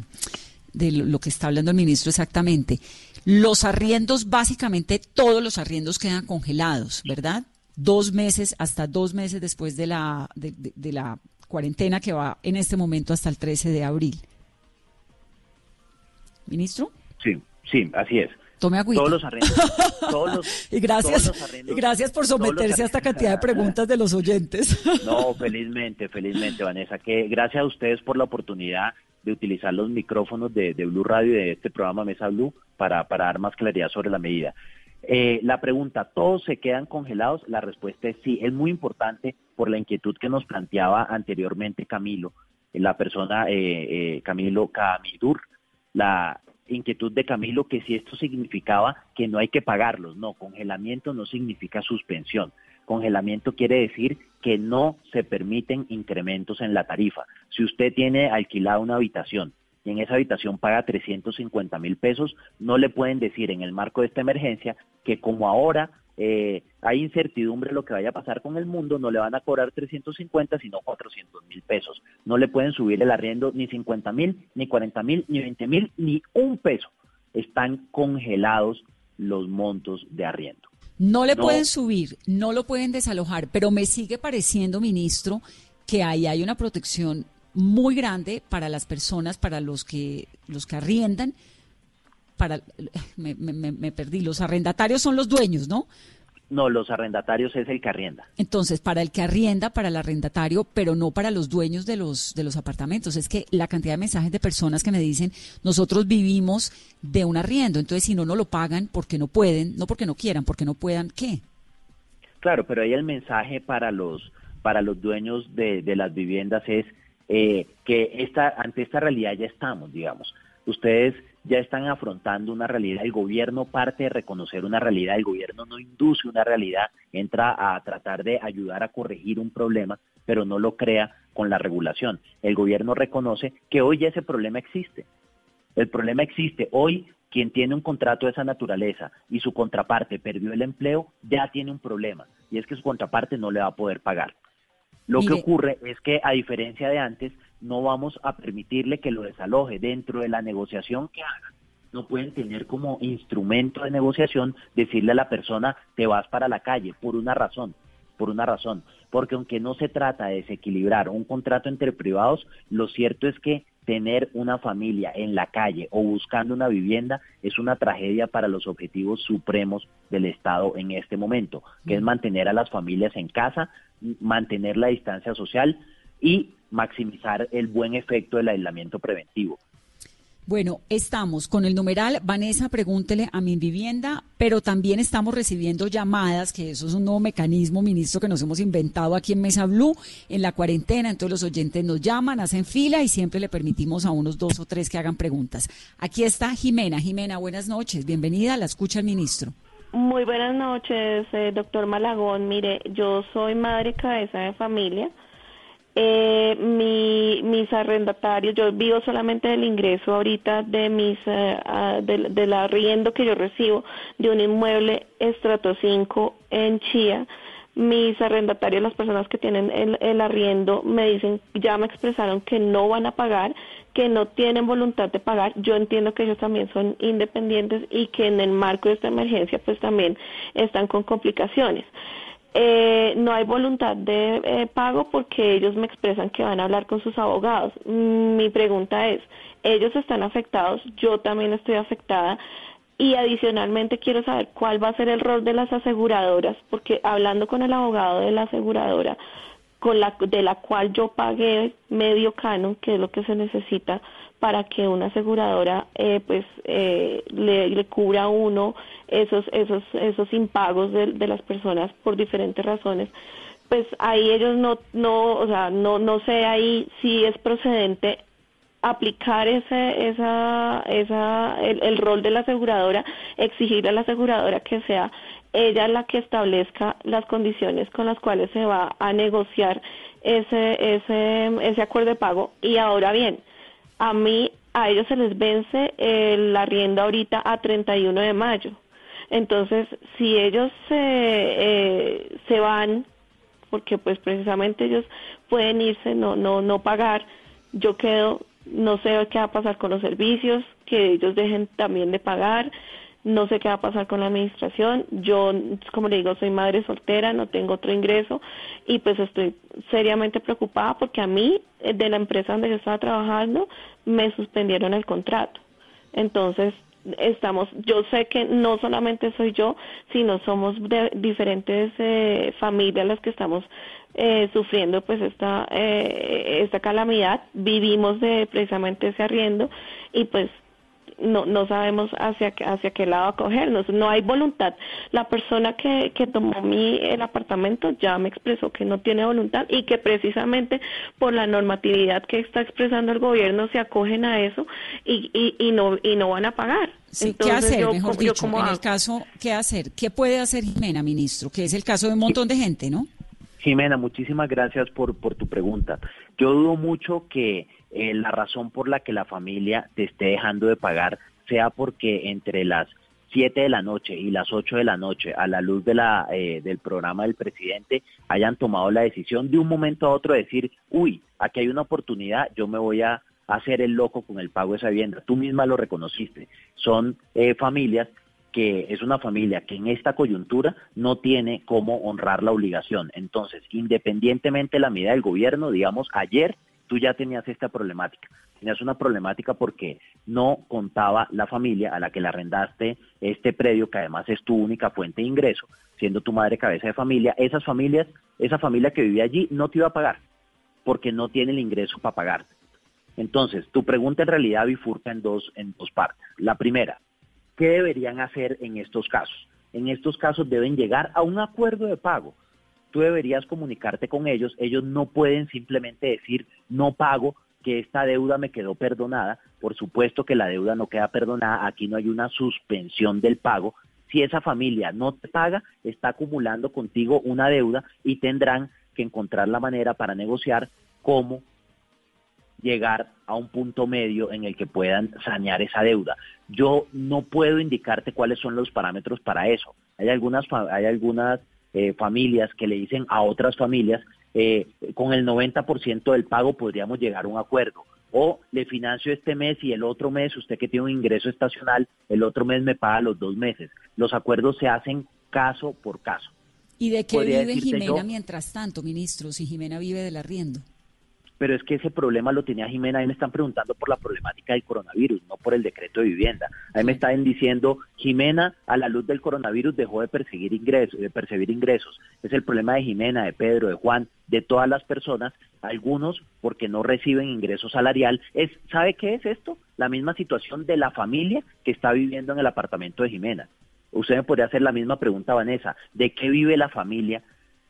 de lo que está hablando el ministro exactamente. Los arriendos, básicamente todos los arriendos quedan congelados, ¿verdad? Dos meses, hasta dos meses después de la, de la cuarentena que va en este momento hasta el 13 de abril. ¿Ministro? Sí. Sí, así es. Tome agüita. Todos los arrendos. Todos y gracias, y gracias por someterse a esta cantidad de preguntas de los oyentes. No, felizmente, felizmente, Vanessa, que gracias a ustedes por la oportunidad de utilizar los micrófonos de, Blue Radio y de este programa Mesa Blue para, para dar más claridad sobre la medida. Eh, la pregunta, ¿todos se quedan congelados? La respuesta es sí. Es muy importante por la inquietud que nos planteaba anteriormente Camilo, la persona eh, eh, Camilo Camidur, la, inquietud de Camilo que si esto significaba que no hay que pagarlos. No, congelamiento no significa suspensión. Congelamiento quiere decir que no se permiten incrementos en la tarifa. Si usted tiene alquilada una habitación y en esa habitación paga 350 mil pesos, no le pueden decir en el marco de esta emergencia que como ahora eh, hay incertidumbre lo que vaya a pasar con el mundo, no le van a cobrar 350 sino 400 mil pesos. No le pueden subir el arriendo ni 50 mil, ni 40 mil, ni 20 mil, ni un peso. Están congelados los montos de arriendo. No le pueden subir, no lo pueden desalojar, pero me sigue pareciendo, ministro, que ahí hay una protección muy grande para las personas, para los que los que arriendan, para me, me, perdí, los arrendatarios son los dueños, ¿no? No, los arrendatarios es el que arrienda. Entonces, para el que arrienda, para el arrendatario, pero no para los dueños de los de los apartamentos. Es que la cantidad de mensajes de personas que me dicen, nosotros vivimos de un arriendo, entonces si no no lo pagan porque no pueden, no porque no quieran, porque no puedan, ¿qué? Claro, pero ahí el mensaje para los para los dueños de, de las viviendas es eh, que esta, ante esta realidad ya estamos, digamos. Ustedes ya están afrontando una realidad, el gobierno parte de reconocer una realidad, el gobierno no induce una realidad, entra a tratar de ayudar a corregir un problema, pero no lo crea con la regulación. El gobierno reconoce que hoy ya ese problema existe. El problema existe. Hoy quien tiene un contrato de esa naturaleza y su contraparte perdió el empleo, ya tiene un problema, y es que su contraparte no le va a poder pagar. Lo que ocurre es que, a diferencia de antes, no vamos a permitirle que lo desaloje dentro de la negociación que haga. No pueden tener como instrumento de negociación decirle a la persona te vas para la calle por una razón, por una razón, porque aunque no se trata de desequilibrar un contrato entre privados, lo cierto es que tener una familia en la calle o buscando una vivienda es una tragedia para los objetivos supremos del Estado en este momento, que es mantener a las familias en casa, mantener la distancia social y maximizar el buen efecto del aislamiento preventivo. Bueno, estamos con el numeral Vanessa, pregúntele a mi vivienda, pero también estamos recibiendo llamadas, que eso es un nuevo mecanismo, ministro, que nos hemos inventado aquí en Mesa Blue, en la cuarentena. Entonces los oyentes nos llaman, hacen fila y siempre le permitimos a unos dos o tres que hagan preguntas. Aquí está Jimena. Jimena, buenas noches. Bienvenida, la escucha el ministro. Muy buenas noches, eh, doctor Malagón. Mire, yo soy madre cabeza de familia. Eh, mi, mis arrendatarios, yo vivo solamente del ingreso ahorita de mis, uh, del, arriendo que yo recibo de un inmueble estrato 5 en Chía mis arrendatarios, las personas que tienen el, el, arriendo, me dicen, ya me expresaron que no van a pagar, que no tienen voluntad de pagar. Yo entiendo que ellos también son independientes y que en el marco de esta emergencia pues también están con complicaciones. Eh, no hay voluntad de eh, pago porque ellos me expresan que van a hablar con sus abogados. Mi pregunta es, ellos están afectados, yo también estoy afectada. Y adicionalmente quiero saber cuál va a ser el rol de las aseguradoras, porque hablando con el abogado de la aseguradora, con la, de la cual yo pagué medio canon, que es lo que se necesita para que una aseguradora eh, pues eh, le, cubra a uno esos esos esos impagos de, de, las personas por diferentes razones pues ahí ellos no no o sea no no sé ahí si es procedente aplicar ese, esa, esa, el, rol de la aseguradora, exigir a la aseguradora que sea ella la que establezca las condiciones con las cuales se va a negociar ese, ese, ese acuerdo de pago. Y ahora bien, a mí, a ellos se les vence el arriendo ahorita a 31 de mayo. Entonces, si ellos se, eh, se van, porque pues precisamente ellos pueden irse, no, no, no pagar, yo quedo no sé qué va a pasar con los servicios, que ellos dejen también de pagar, no sé qué va a pasar con la administración, yo, como le digo, soy madre soltera, no tengo otro ingreso y pues estoy seriamente preocupada porque a mí, eh, de la empresa donde yo estaba trabajando, me suspendieron el contrato. Entonces, estamos, yo sé que no solamente soy yo, sino somos de diferentes eh, familias las que estamos eh, sufriendo pues esta eh, esta calamidad, vivimos de precisamente ese arriendo y pues no, no sabemos hacia, hacia qué lado acogernos, no hay voluntad. La persona que, que tomó mi, el apartamento ya me expresó que no tiene voluntad y que precisamente por la normatividad que está expresando el gobierno se acogen a eso y, y, y no, y no van a pagar. ¿Qué hacer, mejor dicho, en el caso, qué hacer? ¿Qué puede hacer Jimena, ministro? Que es el caso de un montón de gente, ¿no? Jimena, muchísimas gracias por, por tu pregunta. Yo dudo mucho que eh, la razón por la que la familia te esté dejando de pagar sea porque entre las 7 de la noche y las 8 de la noche, a la luz de la, eh, del programa del presidente, hayan tomado la decisión de un momento a otro de decir, uy, aquí hay una oportunidad, yo me voy a hacer el loco con el pago de esa vivienda. Tú misma lo reconociste. Son eh, familias que es una familia que en esta coyuntura no tiene cómo honrar la obligación. Entonces, independientemente de la medida del gobierno, digamos, ayer tú ya tenías esta problemática. Tenías una problemática porque no contaba la familia a la que le arrendaste este predio, que además es tu única fuente de ingreso, siendo tu madre cabeza de familia. Esas familias, esa familia que vivía allí no te iba a pagar porque no tiene el ingreso para pagar. Entonces, tu pregunta en realidad bifurca en dos, en dos partes. La primera, ¿qué deberían hacer en estos casos? En estos casos deben llegar a un acuerdo de pago tú deberías comunicarte con ellos, ellos no pueden simplemente decir no pago, que esta deuda me quedó perdonada, por supuesto que la deuda no queda perdonada, aquí no hay una suspensión del pago, si esa familia no te paga, está acumulando contigo una deuda y tendrán que encontrar la manera para negociar cómo llegar a un punto medio en el que puedan sanear esa deuda. Yo no puedo indicarte cuáles son los parámetros para eso. Hay algunas hay algunas eh, familias que le dicen a otras familias, eh, con el 90% del pago podríamos llegar a un acuerdo. O le financio este mes y el otro mes, usted que tiene un ingreso estacional, el otro mes me paga los dos meses. Los acuerdos se hacen caso por caso. ¿Y de qué vive Jimena mientras tanto, ministro, si Jimena vive del arriendo? Pero es que ese problema lo tenía Jimena, ahí me están preguntando por la problemática del coronavirus, no por el decreto de vivienda. Ahí me están diciendo, Jimena, a la luz del coronavirus dejó de perseguir ingresos, de percibir ingresos. Es el problema de Jimena, de Pedro, de Juan, de todas las personas, algunos porque no reciben ingreso salarial. Es, ¿Sabe qué es esto? La misma situación de la familia que está viviendo en el apartamento de Jimena. Usted me podría hacer la misma pregunta, Vanessa, ¿de qué vive la familia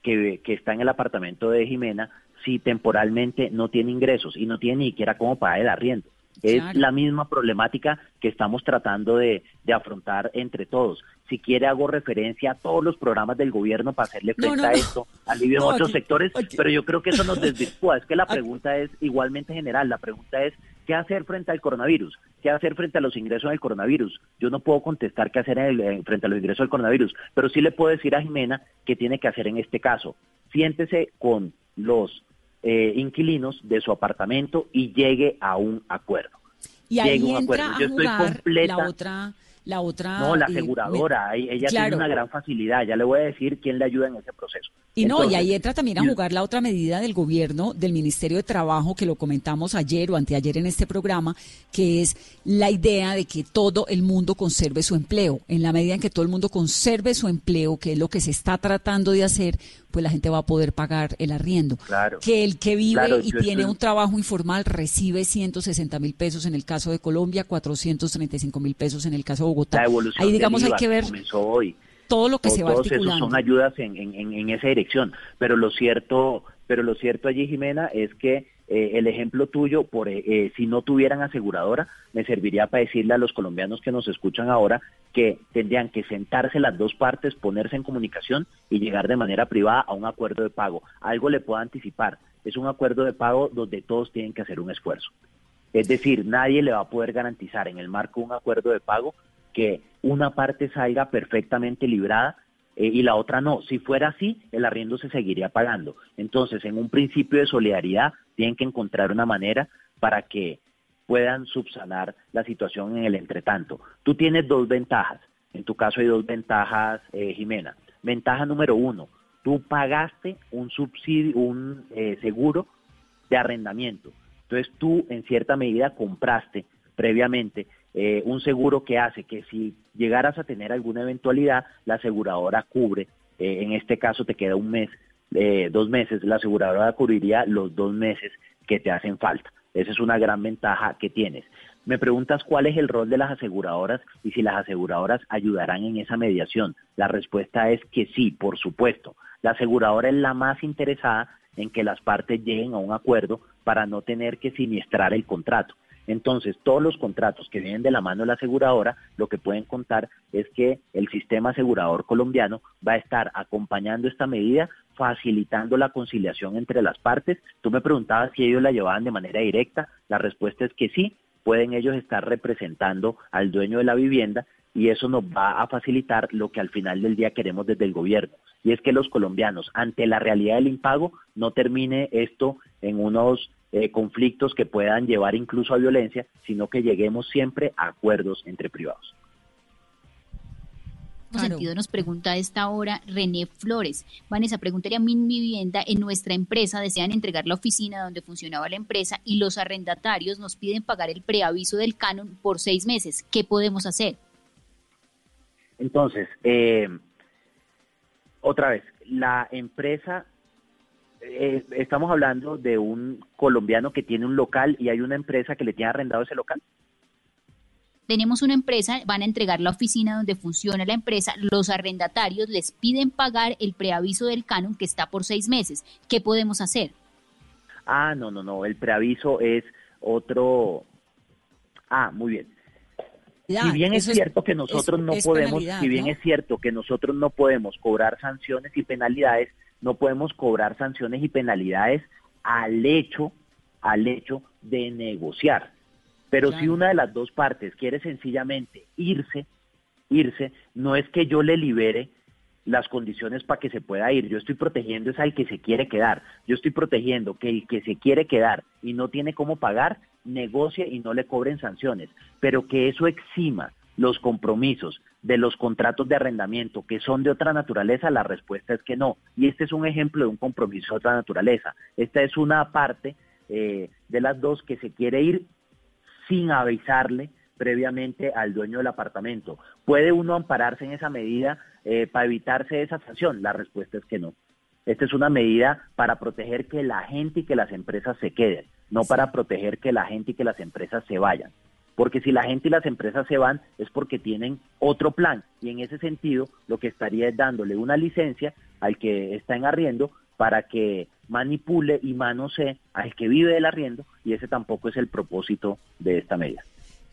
que, que está en el apartamento de Jimena si temporalmente no tiene ingresos y no tiene ni siquiera cómo pagar el arriendo. Es la misma problemática que estamos tratando de, afrontar entre todos. Si quiere hago referencia a todos los programas del gobierno para hacerle frente a esto, alivio en otros sectores, pero yo creo que eso nos desvirtúa. Es que la pregunta es igualmente general. La pregunta es, ¿qué hacer frente al coronavirus? ¿Qué hacer frente a los ingresos del coronavirus? Yo no puedo contestar qué hacer frente a los ingresos del coronavirus, pero sí le puedo decir a Jimena qué tiene que hacer en este caso. Siéntese con los eh, inquilinos de su apartamento y llegue a un acuerdo. Y ahí entra a jugar la otra la otra... No, la aseguradora, ella tiene una gran facilidad, ya le voy a decir quién le ayuda en ese proceso. Y no, y ahí entra también a jugar la otra medida del gobierno, del Ministerio de Trabajo, que lo comentamos ayer o anteayer en este programa, que es la idea de que todo el mundo conserve su empleo. En la medida en que todo el mundo conserve su empleo, que es lo que se está tratando de hacer, pues la gente va a poder pagar el arriendo. Claro, que el que vive y tiene un trabajo informal recibe 160 mil pesos en el caso de Colombia, 435 mil pesos en el caso de Bogotá. Ahí digamos hay que ver todo lo que se va todos esos son ayudas en, en, en, esa dirección, pero lo cierto, pero lo cierto allí Jimena es que eh, el ejemplo tuyo, por eh, eh, si no tuvieran aseguradora, me serviría para decirle a los colombianos que nos escuchan ahora que tendrían que sentarse las dos partes, ponerse en comunicación y llegar de manera privada a un acuerdo de pago. Algo le puedo anticipar, es un acuerdo de pago donde todos tienen que hacer un esfuerzo. Es decir, nadie le va a poder garantizar en el marco de un acuerdo de pago que una parte salga perfectamente librada eh, y la otra no. Si fuera así, el arriendo se seguiría pagando. Entonces, en un principio de solidaridad, tienen que encontrar una manera para que puedan subsanar la situación en el entretanto. Tú tienes dos ventajas. En tu caso hay dos ventajas, eh, Jimena. Ventaja número uno, tú pagaste un subsidio, un eh, seguro de arrendamiento. Entonces tú en cierta medida compraste previamente eh, un seguro que hace que si llegaras a tener alguna eventualidad, la aseguradora cubre, eh, en este caso te queda un mes, eh, dos meses, la aseguradora cubriría los dos meses que te hacen falta. Esa es una gran ventaja que tienes. Me preguntas cuál es el rol de las aseguradoras y si las aseguradoras ayudarán en esa mediación. La respuesta es que sí, por supuesto. La aseguradora es la más interesada en que las partes lleguen a un acuerdo para no tener que siniestrar el contrato. Entonces, todos los contratos que vienen de la mano de la aseguradora, lo que pueden contar es que el sistema asegurador colombiano va a estar acompañando esta medida, facilitando la conciliación entre las partes. Tú me preguntabas si ellos la llevaban de manera directa. La respuesta es que sí, pueden ellos estar representando al dueño de la vivienda y eso nos va a facilitar lo que al final del día queremos desde el gobierno, y es que los colombianos, ante la realidad del impago, no termine esto en unos eh, conflictos que puedan llevar incluso a violencia, sino que lleguemos siempre a acuerdos entre privados. En sentido nos pregunta a esta hora René Flores. Vanessa, preguntaría mi vivienda, en nuestra empresa desean entregar la oficina donde funcionaba la empresa y los arrendatarios nos piden pagar el preaviso del canon por seis meses. ¿Qué podemos hacer? Entonces, eh, otra vez, la empresa, eh, estamos hablando de un colombiano que tiene un local y hay una empresa que le tiene arrendado ese local. Tenemos una empresa, van a entregar la oficina donde funciona la empresa, los arrendatarios les piden pagar el preaviso del canon que está por seis meses. ¿Qué podemos hacer? Ah, no, no, no, el preaviso es otro... Ah, muy bien si bien es cierto que nosotros no podemos, si bien es cierto que nosotros no podemos cobrar sanciones y penalidades, no podemos cobrar sanciones y penalidades al hecho, al hecho de negociar. Pero si una de las dos partes quiere sencillamente irse, irse, no es que yo le libere las condiciones para que se pueda ir. Yo estoy protegiendo es al que se quiere quedar. Yo estoy protegiendo que el que se quiere quedar y no tiene cómo pagar, negocie y no le cobren sanciones, pero que eso exima los compromisos de los contratos de arrendamiento que son de otra naturaleza, la respuesta es que no. Y este es un ejemplo de un compromiso de otra naturaleza. Esta es una parte eh, de las dos que se quiere ir sin avisarle previamente al dueño del apartamento. ¿Puede uno ampararse en esa medida eh, para evitarse esa sanción? La respuesta es que no. Esta es una medida para proteger que la gente y que las empresas se queden no para proteger que la gente y que las empresas se vayan. Porque si la gente y las empresas se van es porque tienen otro plan y en ese sentido lo que estaría es dándole una licencia al que está en arriendo para que manipule y manosee al que vive del arriendo y ese tampoco es el propósito de esta medida.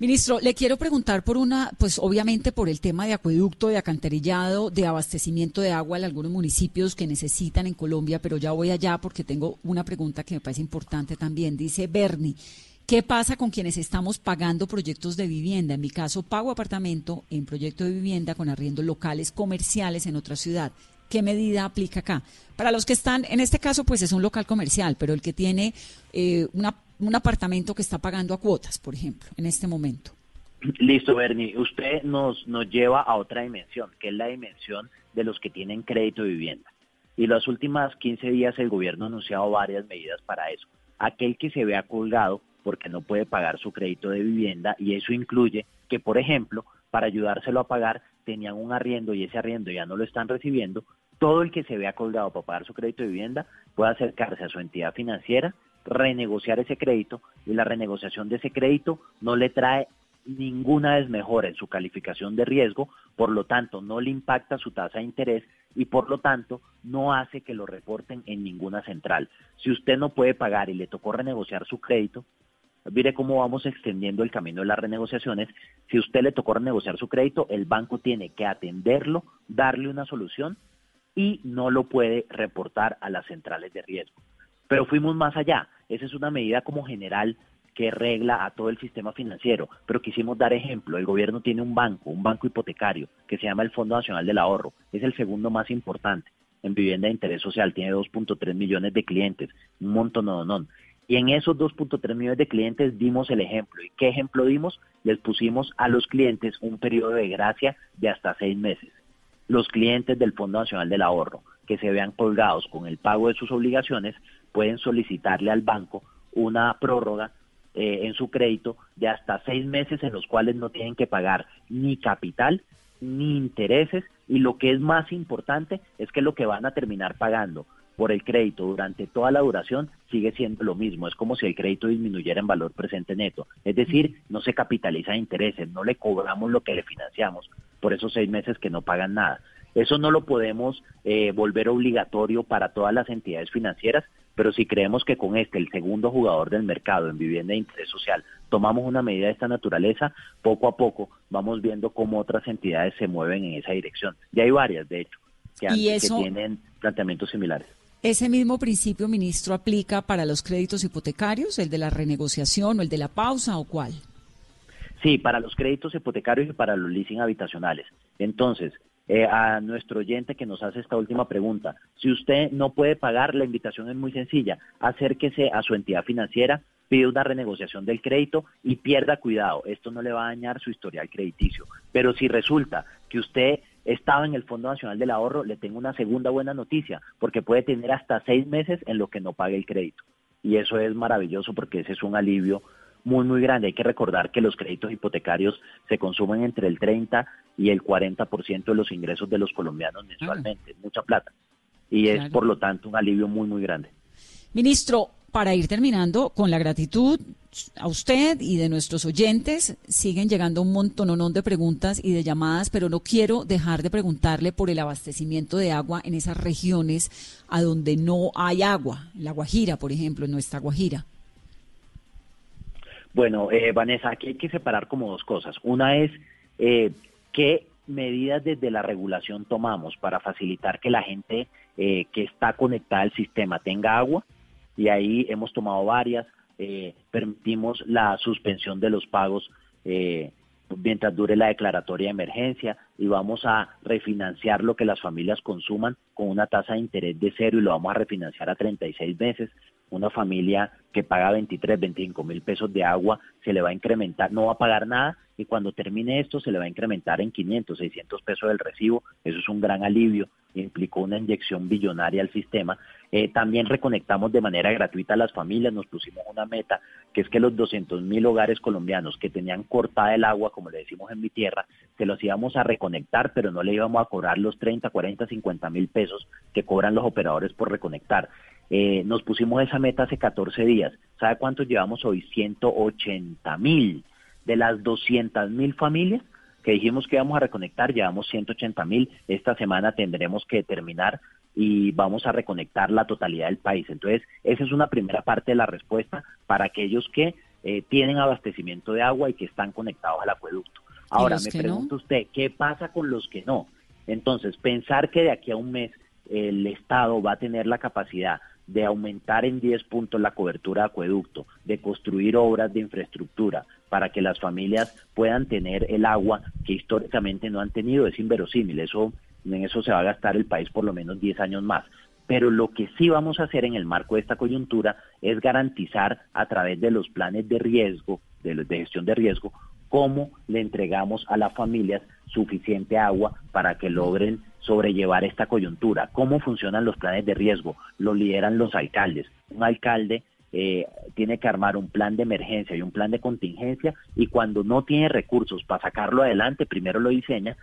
Ministro, le quiero preguntar por una, pues obviamente por el tema de acueducto, de acantarillado, de abastecimiento de agua en algunos municipios que necesitan en Colombia, pero ya voy allá porque tengo una pregunta que me parece importante también. Dice Bernie, ¿qué pasa con quienes estamos pagando proyectos de vivienda? En mi caso, pago apartamento en proyecto de vivienda con arriendos locales comerciales en otra ciudad. ¿Qué medida aplica acá? Para los que están, en este caso, pues es un local comercial, pero el que tiene eh, una un apartamento que está pagando a cuotas, por ejemplo, en este momento. Listo, Bernie. Usted nos, nos lleva a otra dimensión, que es la dimensión de los que tienen crédito de vivienda. Y las últimas 15 días el gobierno ha anunciado varias medidas para eso. Aquel que se vea colgado porque no puede pagar su crédito de vivienda y eso incluye que, por ejemplo, para ayudárselo a pagar tenían un arriendo y ese arriendo ya no lo están recibiendo, todo el que se vea colgado para pagar su crédito de vivienda puede acercarse a su entidad financiera renegociar ese crédito y la renegociación de ese crédito no le trae ninguna desmejora en su calificación de riesgo, por lo tanto no le impacta su tasa de interés y por lo tanto no hace que lo reporten en ninguna central. Si usted no puede pagar y le tocó renegociar su crédito, mire cómo vamos extendiendo el camino de las renegociaciones. Si usted le tocó renegociar su crédito, el banco tiene que atenderlo, darle una solución y no lo puede reportar a las centrales de riesgo. Pero fuimos más allá. Esa es una medida como general que regla a todo el sistema financiero, pero quisimos dar ejemplo. El gobierno tiene un banco, un banco hipotecario, que se llama el Fondo Nacional del Ahorro. Es el segundo más importante en vivienda de interés social. Tiene 2.3 millones de clientes, un montón, no, no. Y en esos 2.3 millones de clientes dimos el ejemplo. ¿Y qué ejemplo dimos? Les pusimos a los clientes un periodo de gracia de hasta seis meses. Los clientes del Fondo Nacional del Ahorro que se vean colgados con el pago de sus obligaciones pueden solicitarle al banco una prórroga eh, en su crédito de hasta seis meses en los cuales no tienen que pagar ni capital ni intereses y lo que es más importante es que lo que van a terminar pagando por el crédito durante toda la duración sigue siendo lo mismo. Es como si el crédito disminuyera en valor presente neto. Es decir, no se capitaliza intereses, no le cobramos lo que le financiamos por esos seis meses que no pagan nada. Eso no lo podemos eh, volver obligatorio para todas las entidades financieras, pero si creemos que con este, el segundo jugador del mercado en vivienda de interés social, tomamos una medida de esta naturaleza, poco a poco vamos viendo cómo otras entidades se mueven en esa dirección. Y hay varias, de hecho, que, que tienen planteamientos similares. ¿Ese mismo principio, ministro, aplica para los créditos hipotecarios, el de la renegociación o el de la pausa o cuál? Sí, para los créditos hipotecarios y para los leasing habitacionales. Entonces, eh, a nuestro oyente que nos hace esta última pregunta. Si usted no puede pagar, la invitación es muy sencilla. Acérquese a su entidad financiera, pide una renegociación del crédito y pierda cuidado. Esto no le va a dañar su historial crediticio. Pero si resulta que usted estaba en el Fondo Nacional del Ahorro, le tengo una segunda buena noticia, porque puede tener hasta seis meses en lo que no pague el crédito. Y eso es maravilloso porque ese es un alivio muy, muy grande. Hay que recordar que los créditos hipotecarios se consumen entre el 30 y el 40% de los ingresos de los colombianos mensualmente. mucha plata. Y es, por lo tanto, un alivio muy, muy grande. Ministro, para ir terminando, con la gratitud a usted y de nuestros oyentes, siguen llegando un montón de preguntas y de llamadas, pero no quiero dejar de preguntarle por el abastecimiento de agua en esas regiones a donde no hay agua, la Guajira, por ejemplo, en nuestra Guajira. Bueno, eh, Vanessa, aquí hay que separar como dos cosas. Una es eh, qué medidas desde la regulación tomamos para facilitar que la gente eh, que está conectada al sistema tenga agua. Y ahí hemos tomado varias. Eh, permitimos la suspensión de los pagos mientras dure la declaratoria de emergencia y vamos a refinanciar lo que las familias consuman con una tasa de interés de cero y lo vamos a refinanciar a 36 meses una familia que paga 23, 25 mil pesos de agua se le va a incrementar, no va a pagar nada y cuando termine esto se le va a incrementar en 500, 600 pesos del recibo. Eso es un gran alivio, implicó una inyección billonaria al sistema. Eh, también reconectamos de manera gratuita a las familias, nos pusimos una meta, que es que los 200 mil hogares colombianos que tenían cortada el agua, como le decimos en mi tierra, se los íbamos a reconectar, pero no le íbamos a cobrar los 30, 40, 50 mil pesos que cobran los operadores por reconectar. Eh, nos pusimos esa meta hace 14 días. ¿Sabe cuántos llevamos hoy? 180 mil. De las 200 mil familias que dijimos que íbamos a reconectar, llevamos 180 mil. Esta semana tendremos que terminar y vamos a reconectar la totalidad del país. Entonces, esa es una primera parte de la respuesta para aquellos que eh, tienen abastecimiento de agua y que están conectados al acueducto. Ahora, me pregunta usted, ¿qué pasa con los que no? Entonces, pensar que de aquí a un mes el Estado va a tener la capacidad de aumentar en 10 puntos la cobertura de acueducto, de construir obras de infraestructura para que las familias puedan tener el agua que históricamente no han tenido, es inverosímil, eso en eso se va a gastar el país por lo menos 10 años más. Pero lo que sí vamos a hacer en el marco de esta coyuntura es garantizar a través de los planes de riesgo, de, de gestión de riesgo, cómo le entregamos a las familias suficiente agua para que logren sobrellevar esta coyuntura. ¿Cómo funcionan los planes de riesgo? Lo lideran los alcaldes. Un alcalde eh, tiene que armar un plan de emergencia y un plan de contingencia y cuando no tiene recursos para sacarlo adelante, primero lo diseña,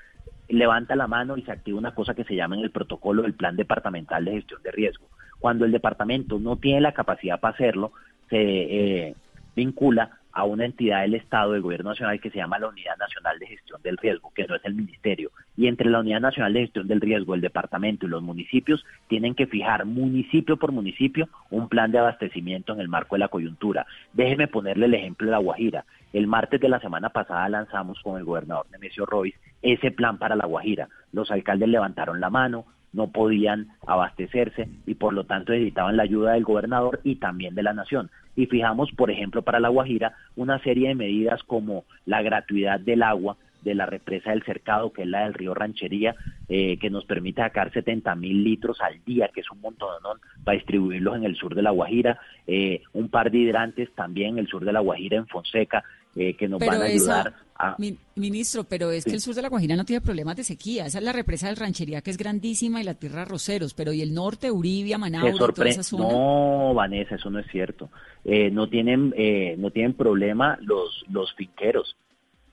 levanta la mano y se activa una cosa que se llama en el protocolo del plan departamental de gestión de riesgo. Cuando el departamento no tiene la capacidad para hacerlo, se eh, vincula a una entidad del Estado, del Gobierno Nacional, que se llama la Unidad Nacional de Gestión del Riesgo, que no es el Ministerio. Y entre la Unidad Nacional de Gestión del Riesgo, el departamento y los municipios tienen que fijar municipio por municipio un plan de abastecimiento en el marco de la coyuntura. Déjeme ponerle el ejemplo de La Guajira. El martes de la semana pasada lanzamos con el gobernador Nemesio Royce ese plan para La Guajira. Los alcaldes levantaron la mano, no podían abastecerse y por lo tanto necesitaban la ayuda del gobernador y también de la nación. Y fijamos, por ejemplo, para La Guajira una serie de medidas como la gratuidad del agua de la represa del cercado, que es la del río Ranchería, eh, que nos permite sacar 70 mil litros al día, que es un montón para distribuirlos en el sur de La Guajira, eh, un par de hidrantes también en el sur de La Guajira, en Fonseca, eh, que nos van a ayudar a... ministro, pero es que el sur de La Guajira no tiene problemas de sequía. Esa es la represa del Ranchería, que es grandísima, y la tierra Roseros, pero ¿y el norte, Uribia, Manaus, toda esa zona? No, Vanessa, eso no es cierto. Eh, no tienen eh, no tienen problema los, los finqueros.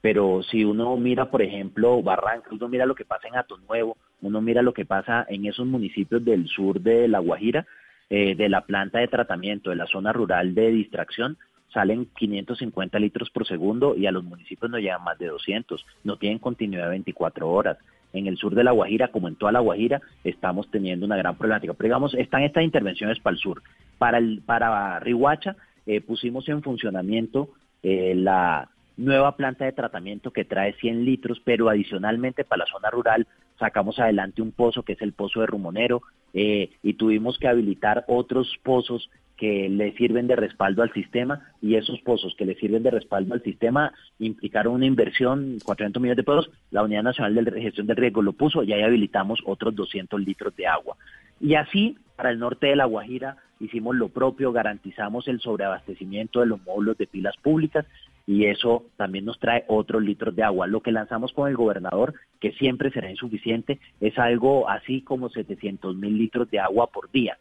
Pero si uno mira, por ejemplo, Barranca, uno mira lo que pasa en Ato Nuevo, uno mira lo que pasa en esos municipios del sur de La Guajira, de la planta de tratamiento, de la zona rural de distracción, salen 550 litros por segundo y a los municipios no llegan más de 200, no tienen continuidad de 24 horas. en el sur de La Guajira, como en toda La Guajira, estamos teniendo una gran problemática. Pero digamos, están estas intervenciones para el sur. Para, el, para Rihuacha eh, pusimos en funcionamiento eh, la nueva planta de tratamiento que trae 100 litros, pero adicionalmente para la zona rural sacamos adelante un pozo que es el pozo de Rumonero eh, y tuvimos que habilitar otros pozos que le sirven de respaldo al sistema y esos pozos que le sirven de respaldo al sistema implicaron una inversión, 400 millones de pesos, la Unidad Nacional de Gestión del Riesgo lo puso y ahí habilitamos otros 200 litros de agua. Y así, para el norte de La Guajira, hicimos lo propio, garantizamos el sobreabastecimiento de los módulos de pilas públicas y eso también nos trae otros litros de agua. Lo que lanzamos con el gobernador, que siempre será insuficiente, es algo así como 700 mil litros de agua por día.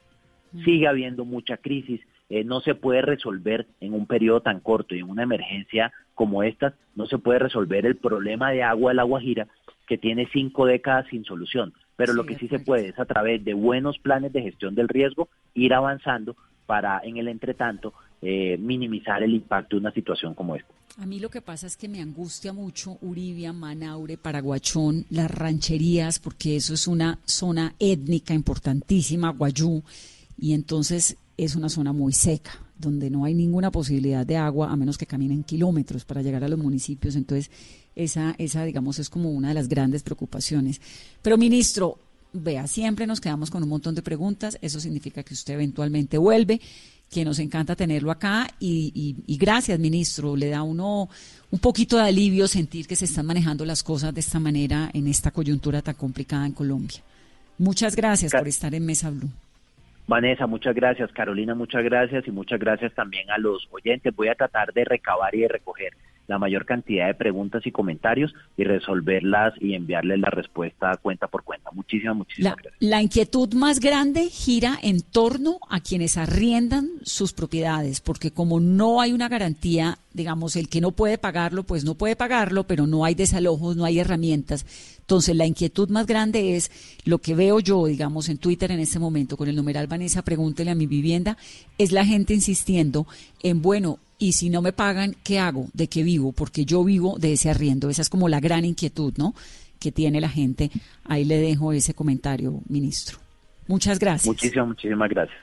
Sigue habiendo mucha crisis, eh, no se puede resolver en un periodo tan corto y en una emergencia como esta, no se puede resolver el problema de agua de la Guajira que tiene cinco décadas sin solución. Pero lo que sí se puede es a través de buenos planes de gestión del riesgo ir avanzando para en el entretanto eh, minimizar el impacto de una situación como esta. A mí lo que pasa es que me angustia mucho Uribia, Manaure, Paraguachón, las rancherías, porque eso es una zona étnica importantísima, Guayú, y entonces es una zona muy seca, donde no hay ninguna posibilidad de agua a menos que caminen kilómetros para llegar a los municipios. Entonces, esa, esa digamos, es como una de las grandes preocupaciones. Pero, ministro, vea, siempre nos quedamos con un montón de preguntas. Eso significa que usted eventualmente vuelve que nos encanta tenerlo acá y, gracias, ministro. Le da uno un poquito de alivio sentir que se están manejando las cosas de esta manera en esta coyuntura tan complicada en Colombia. Muchas gracias por estar en Mesa Blue. Vanessa, muchas gracias. Carolina, muchas gracias y muchas gracias también a los oyentes. Voy a tratar de recabar y de recoger la mayor cantidad de preguntas y comentarios y resolverlas y enviarles la respuesta cuenta por cuenta. Muchísimas, muchísimas gracias. La inquietud más grande gira en torno a quienes arriendan sus propiedades, porque como no hay una garantía, digamos, el que no puede pagarlo, pues no puede pagarlo, pero no hay desalojos, no hay herramientas. Entonces, la inquietud más grande es lo que veo yo, digamos, en Twitter en este momento con el numeral Vanessa, pregúntele a mi vivienda, es la gente insistiendo en, bueno, y si no me pagan, ¿qué hago? ¿De qué vivo? Porque yo vivo de ese arriendo. Esa es como la gran inquietud, ¿no? Que tiene la gente. Ahí le dejo ese comentario, ministro. Muchas gracias. Muchísimas, muchísimas gracias.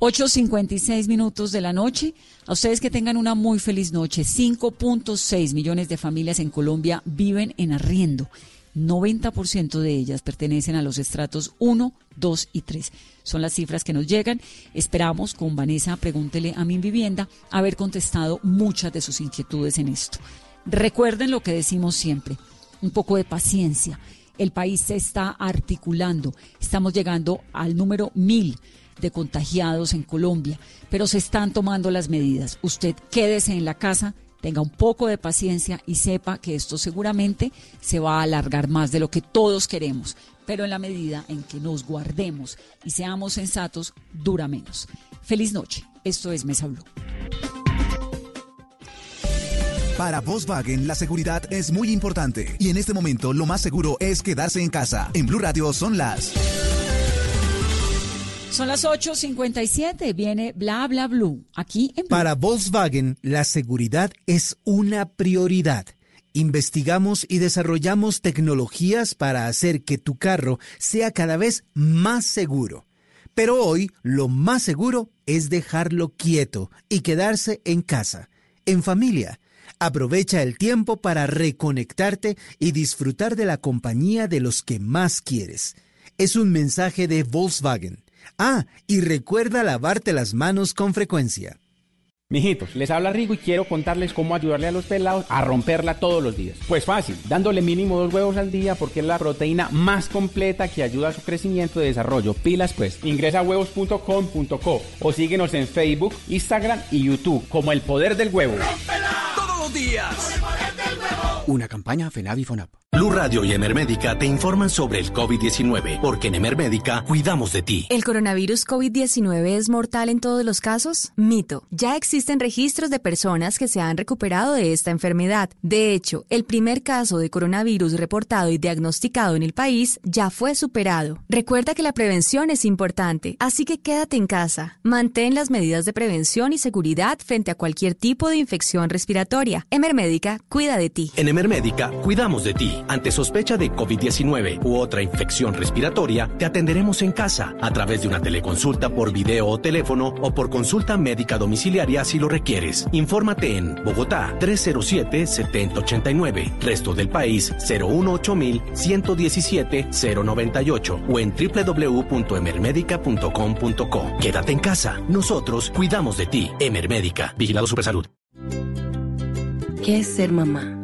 8.56 minutos de la noche. A ustedes que tengan una muy feliz noche. 5.6 millones de familias en Colombia viven en arriendo. 90% de ellas pertenecen a los estratos 1, 2 y 3. Son las cifras que nos llegan. Esperamos con Vanessa, pregúntele a mi vivienda, haber contestado muchas de sus inquietudes en esto. Recuerden lo que decimos siempre, un poco de paciencia. El país se está articulando. Estamos llegando al número mil de contagiados en Colombia, pero se están tomando las medidas. Usted quédese en la casa, tenga un poco de paciencia y sepa que esto seguramente se va a alargar más de lo que todos queremos, pero en la medida en que nos guardemos y seamos sensatos, dura menos. Feliz noche. Esto es Mesa Blue. Para Volkswagen la seguridad es muy importante y en este momento lo más seguro es quedarse en casa. En Blue Radio son las son las 8.57, viene Bla Bla Blue, aquí en Para Volkswagen, la seguridad es una prioridad. Investigamos y desarrollamos tecnologías para hacer que tu carro sea cada vez más seguro. Pero hoy lo más seguro es dejarlo quieto y quedarse en casa, en familia. Aprovecha el tiempo para reconectarte y disfrutar de la compañía de los que más quieres. Es un mensaje de Volkswagen. Ah, y recuerda lavarte las manos con frecuencia. Mijitos, les habla Rigo y quiero contarles cómo ayudarle a los pelados a romperla todos los días. Pues fácil, dándole mínimo dos huevos al día porque es la proteína más completa que ayuda a su crecimiento y desarrollo. Pilas pues, ingresa a huevos.com.co o síguenos en Facebook, Instagram y YouTube como El Poder del Huevo. Todos los días. Una campaña FENAV y FONAP. Blue Radio y Emermédica te informan sobre el COVID-19, porque en Emermédica cuidamos de ti. ¿El coronavirus COVID-19 es mortal en todos los casos? Mito. Ya existen registros de personas que se han recuperado de esta enfermedad. De hecho, el primer caso de coronavirus reportado y diagnosticado en el país ya fue superado. Recuerda que la prevención es importante, así que quédate en casa. Mantén las medidas de prevención y seguridad frente a cualquier tipo de infección respiratoria. Emermédica cuida de ti. En Emermédica, cuidamos de ti. Ante sospecha de COVID-19 u otra infección respiratoria, te atenderemos en casa a través de una teleconsulta por video o teléfono o por consulta médica domiciliaria si lo requieres. Infórmate en Bogotá 307-7089, resto del país 018 117 098 o en www.emermedica.com.co. Quédate en casa. Nosotros cuidamos de ti. Emermédica. Vigilado Supersalud. ¿Qué es ser mamá?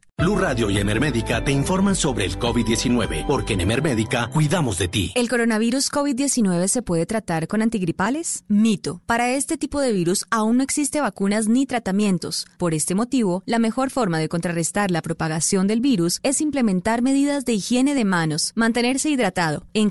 Blue Radio y Emermédica te informan sobre el COVID-19, porque en Emermédica cuidamos de ti. ¿El coronavirus COVID-19 se puede tratar con antigripales? Mito. Para este tipo de virus aún no existe vacunas ni tratamientos. Por este motivo, la mejor forma de contrarrestar la propagación del virus es implementar medidas de higiene de manos, mantenerse hidratado, en